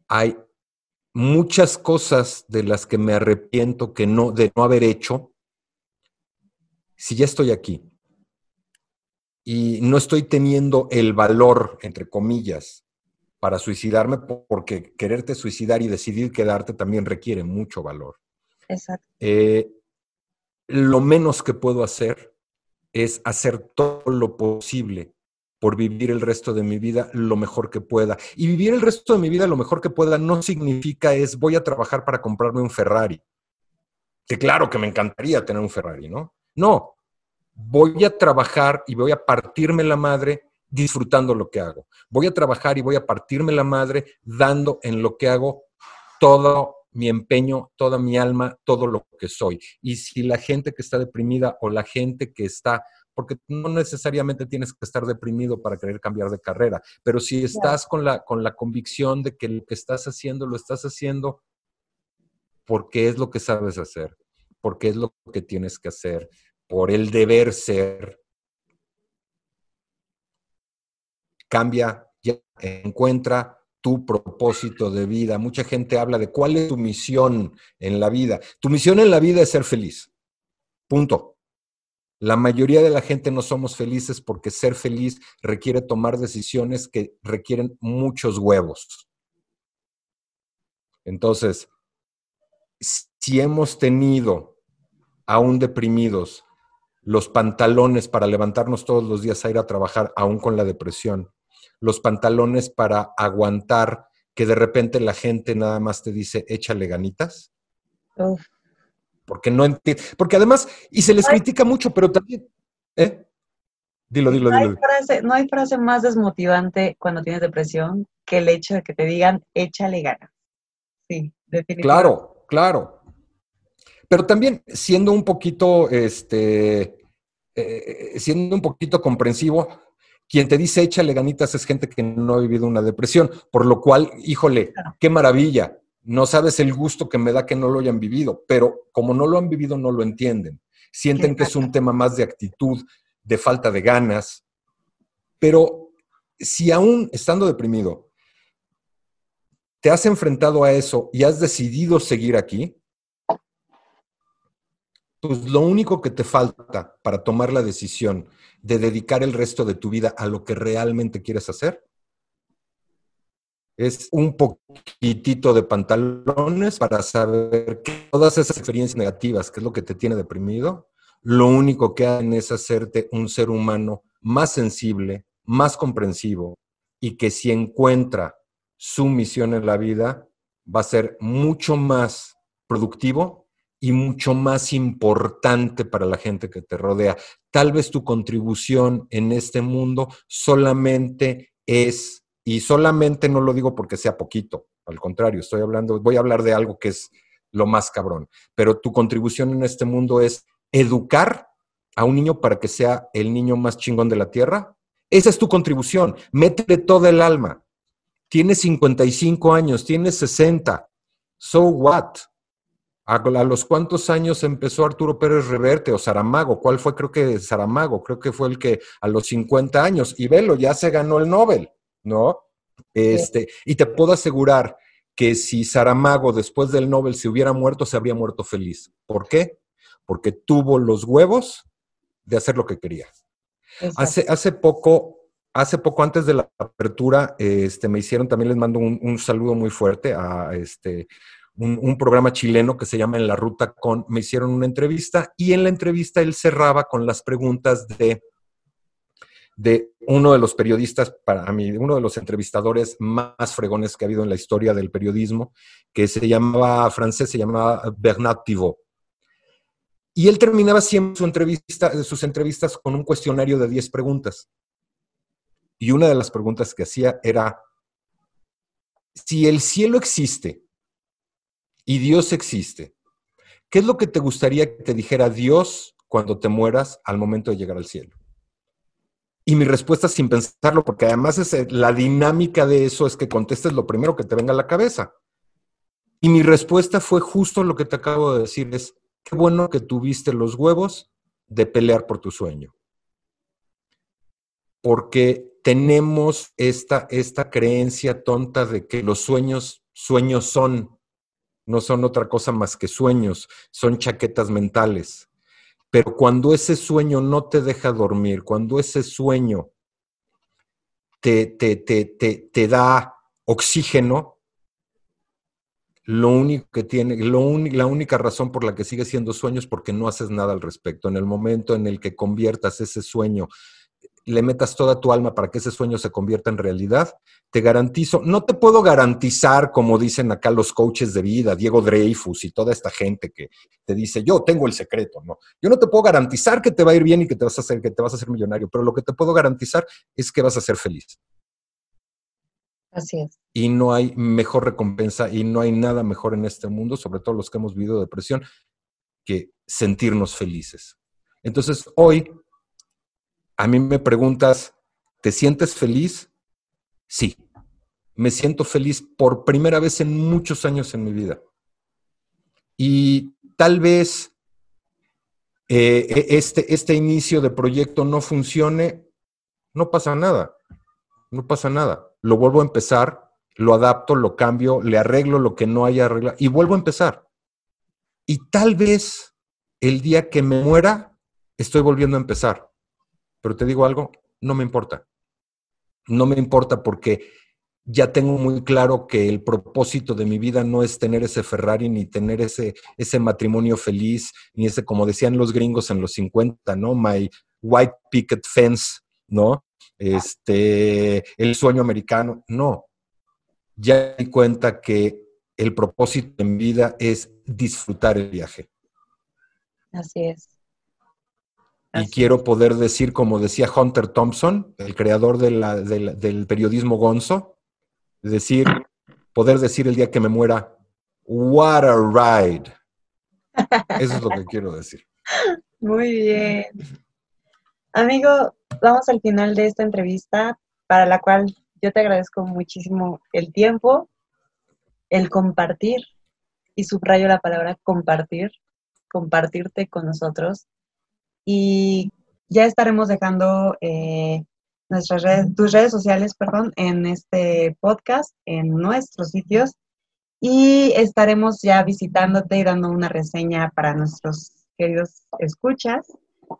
Hay muchas cosas de las que me arrepiento que no, de no haber hecho si ya estoy aquí y no estoy teniendo el valor, entre comillas, para suicidarme, porque quererte suicidar y decidir quedarte también requiere mucho valor. Exacto. Eh, lo menos que puedo hacer es hacer todo lo posible por vivir el resto de mi vida lo mejor que pueda. Y vivir el resto de mi vida lo mejor que pueda no significa es voy a trabajar para comprarme un Ferrari. Que claro que me encantaría tener un Ferrari, ¿no? No, voy a trabajar y voy a partirme la madre disfrutando lo que hago. Voy a trabajar y voy a partirme la madre dando en lo que hago todo mi empeño, toda mi alma, todo lo que soy. Y si la gente que está deprimida o la gente que está, porque no necesariamente tienes que estar deprimido para querer cambiar de carrera, pero si estás con, la, con la convicción de que lo que estás haciendo lo estás haciendo porque es lo que sabes hacer, porque es lo que tienes que hacer, por el deber ser. Cambia, ya, encuentra tu propósito de vida. Mucha gente habla de cuál es tu misión en la vida. Tu misión en la vida es ser feliz. Punto. La mayoría de la gente no somos felices porque ser feliz requiere tomar decisiones que requieren muchos huevos. Entonces, si hemos tenido aún deprimidos los pantalones para levantarnos todos los días a ir a trabajar, aún con la depresión, los pantalones para aguantar que de repente la gente nada más te dice, échale ganitas. Porque no entiende. Porque además, y se les critica mucho, pero también. ¿eh? Dilo, dilo, no dilo. Hay frase, no hay frase más desmotivante cuando tienes depresión que el hecho de que te digan, échale ganas. Sí, definitivamente. Claro, claro. Pero también siendo un poquito, este, eh, siendo un poquito comprensivo, quien te dice échale ganitas es gente que no ha vivido una depresión, por lo cual, híjole, qué maravilla. No sabes el gusto que me da que no lo hayan vivido, pero como no lo han vivido, no lo entienden. Sienten que es un tema más de actitud, de falta de ganas. Pero si aún estando deprimido, te has enfrentado a eso y has decidido seguir aquí, pues lo único que te falta para tomar la decisión de dedicar el resto de tu vida a lo que realmente quieres hacer es un poquitito de pantalones para saber que todas esas experiencias negativas, que es lo que te tiene deprimido, lo único que hacen es hacerte un ser humano más sensible, más comprensivo y que si encuentra su misión en la vida, va a ser mucho más productivo y mucho más importante para la gente que te rodea. Tal vez tu contribución en este mundo solamente es, y solamente no lo digo porque sea poquito, al contrario, estoy hablando, voy a hablar de algo que es lo más cabrón, pero tu contribución en este mundo es educar a un niño para que sea el niño más chingón de la tierra. Esa es tu contribución, métele todo el alma. Tienes 55 años, tienes 60. So what? ¿A, los cuántos años empezó Arturo Pérez Reverte o Saramago? ¿Cuál fue? Creo que Saramago, creo que fue el que a los 50 años, y velo, ya se ganó el Nobel, ¿no? Este, y te puedo asegurar que si Saramago después del Nobel se hubiera muerto, se habría muerto feliz. ¿Por qué? Porque tuvo los huevos de hacer lo que quería. Hace, hace poco, hace poco antes de la apertura, este, me hicieron, también les mando un, un saludo muy fuerte a este un, programa chileno que se llama En la Ruta con, me hicieron una entrevista y en la entrevista él cerraba con las preguntas de, de uno de los periodistas, para mí, uno de los entrevistadores más fregones que ha habido en la historia del periodismo, que se llamaba, francés, se llamaba Bernard Pivot. Y él terminaba siempre su entrevista, sus entrevistas con un cuestionario de 10 preguntas. Y una de las preguntas que hacía era, si el cielo existe, y Dios existe, ¿qué es lo que te gustaría que te dijera Dios cuando te mueras al momento de llegar al cielo? Y mi respuesta sin pensarlo, porque además es eh, la dinámica de eso es que contestes lo primero que te venga a la cabeza. Y mi respuesta fue justo lo que te acabo de decir, es, qué bueno que tuviste los huevos de pelear por tu sueño. Porque tenemos esta, esta creencia tonta de que los sueños, sueños son, no son otra cosa más que sueños, son chaquetas mentales. Pero cuando ese sueño no te deja dormir, cuando ese sueño te, te, te, te da oxígeno, lo único que tiene, lo la única razón por la que sigue siendo sueño es porque no haces nada al respecto. En el momento en el que conviertas ese sueño le metas toda tu alma para que ese sueño se convierta en realidad, te garantizo, no te puedo garantizar, como dicen acá los coaches de vida, Diego Dreyfus y toda esta gente que te dice, yo tengo el secreto, ¿no? Yo no te puedo garantizar que te va a ir bien y que te vas a hacer, que te vas a hacer millonario, pero lo que te puedo garantizar es que vas a ser feliz. Así es. Y no hay mejor recompensa y no hay nada mejor en este mundo, sobre todo los que hemos vivido depresión, que sentirnos felices. Entonces, hoy a mí me preguntas, ¿te sientes feliz? Sí, me siento feliz por primera vez en muchos años en mi vida. Y tal vez eh, e, este, este inicio de proyecto no funcione, no pasa nada, no pasa nada. Lo vuelvo a empezar, lo adapto, lo cambio, le arreglo lo que no haya arreglado y vuelvo a empezar. Y tal vez el día que me muera, estoy volviendo a empezar. Pero te digo algo, no me importa. No me importa porque ya tengo muy claro que el propósito de mi vida no es tener ese Ferrari, ni tener ese, ese matrimonio feliz, ni ese, como decían los gringos en los 50, ¿no? My white picket fence, ¿no? Este, el sueño americano. No. Ya di cuenta que el propósito en vida es disfrutar el viaje. Así es. Y quiero poder decir, como decía Hunter Thompson, el creador del periodismo gonzo, decir, poder decir el día que me muera, what a ride. Eso es lo que quiero decir. Muy bien. Amigo, vamos al final de esta entrevista, para la cual yo te agradezco muchísimo el tiempo, el compartir, y subrayo la palabra compartir, compartirte con nosotros. Y ya estaremos dejando eh, nuestras redes, tus redes sociales, perdón, en este podcast, en nuestros sitios. Y estaremos ya visitándote y dando una reseña para nuestros queridos escuchas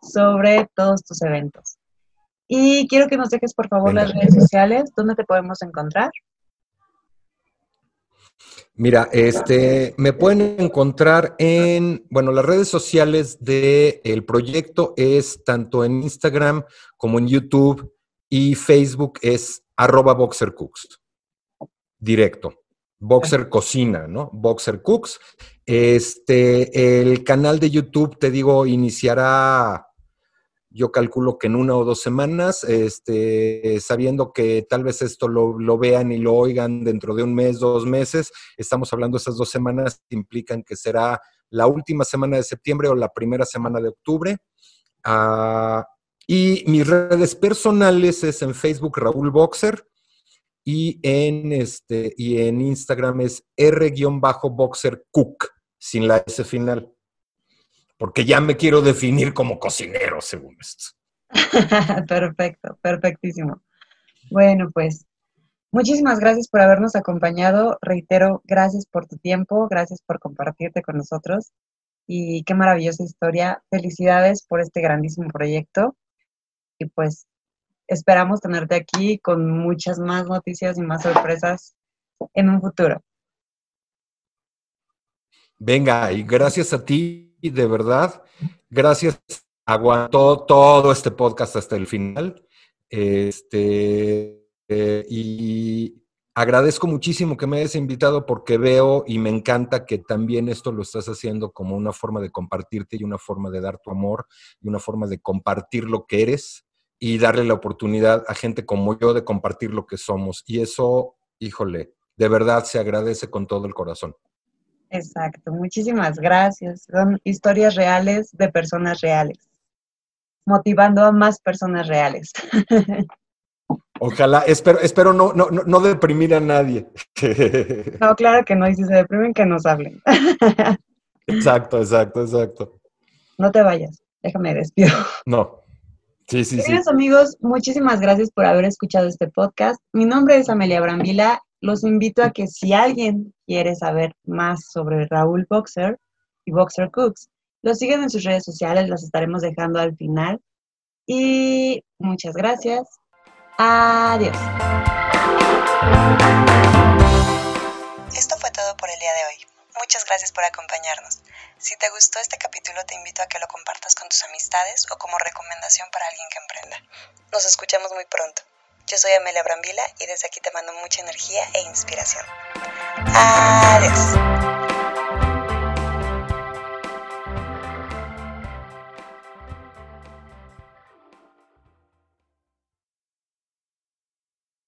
sobre todos tus eventos. Y quiero que nos dejes, por favor, las redes sociales, ¿dónde te podemos encontrar? Mira, este, me pueden encontrar en, bueno, las redes sociales del proyecto es tanto en Instagram como en YouTube y Facebook es arroba boxercooks. Directo. Boxer Cocina, ¿no? Boxer Cooks. Este, el canal de YouTube, te digo, iniciará yo calculo que en una o dos semanas, este, sabiendo que tal vez esto lo, vean y lo oigan dentro de un mes, dos meses, estamos hablando de esas dos semanas, implican que será la última semana de septiembre o la primera semana de octubre. Ah, y mis redes personales es en Facebook Raúl Boxer y en, este, y en Instagram es R-Boxer Cook, sin la S final porque ya me quiero definir como cocinero, según esto. Perfecto, perfectísimo. Bueno, pues muchísimas gracias por habernos acompañado. Reitero, gracias por tu tiempo, gracias por compartirte con nosotros y qué maravillosa historia. Felicidades por este grandísimo proyecto y pues esperamos tenerte aquí con muchas más noticias y más sorpresas en un futuro. Venga, y gracias a ti de verdad, gracias. Aguantó todo este podcast hasta el final. Este, eh, y agradezco muchísimo que me hayas invitado porque veo y me encanta que también esto lo estás haciendo como una forma de compartirte y una forma de dar tu amor y una forma de compartir lo que eres y darle la oportunidad a gente como yo de compartir lo que somos. Y eso, híjole, de verdad se agradece con todo el corazón. Exacto, muchísimas gracias. Son historias reales de personas reales, motivando a más personas reales. Ojalá, espero, espero no, no, no deprimir a nadie. No, claro que no, y si se deprimen, que nos hablen. Exacto, exacto, exacto. No te vayas, déjame despido. No. Sí, sí, Queridos amigos, muchísimas gracias por haber escuchado este podcast. Mi nombre es Amelia Brambila los invito a que si alguien quiere saber más sobre Raúl Boxer y Boxer Cooks, lo sigan en sus redes sociales, las estaremos dejando al final. Y muchas gracias. Adiós. Esto fue todo por el día de hoy. Muchas gracias por acompañarnos. Si te gustó este capítulo, te invito a que lo compartas con tus amistades o como recomendación para alguien que emprenda. Nos escuchamos muy pronto. Yo soy Amelia Brambila y desde aquí te mando mucha energía e inspiración. Adiós.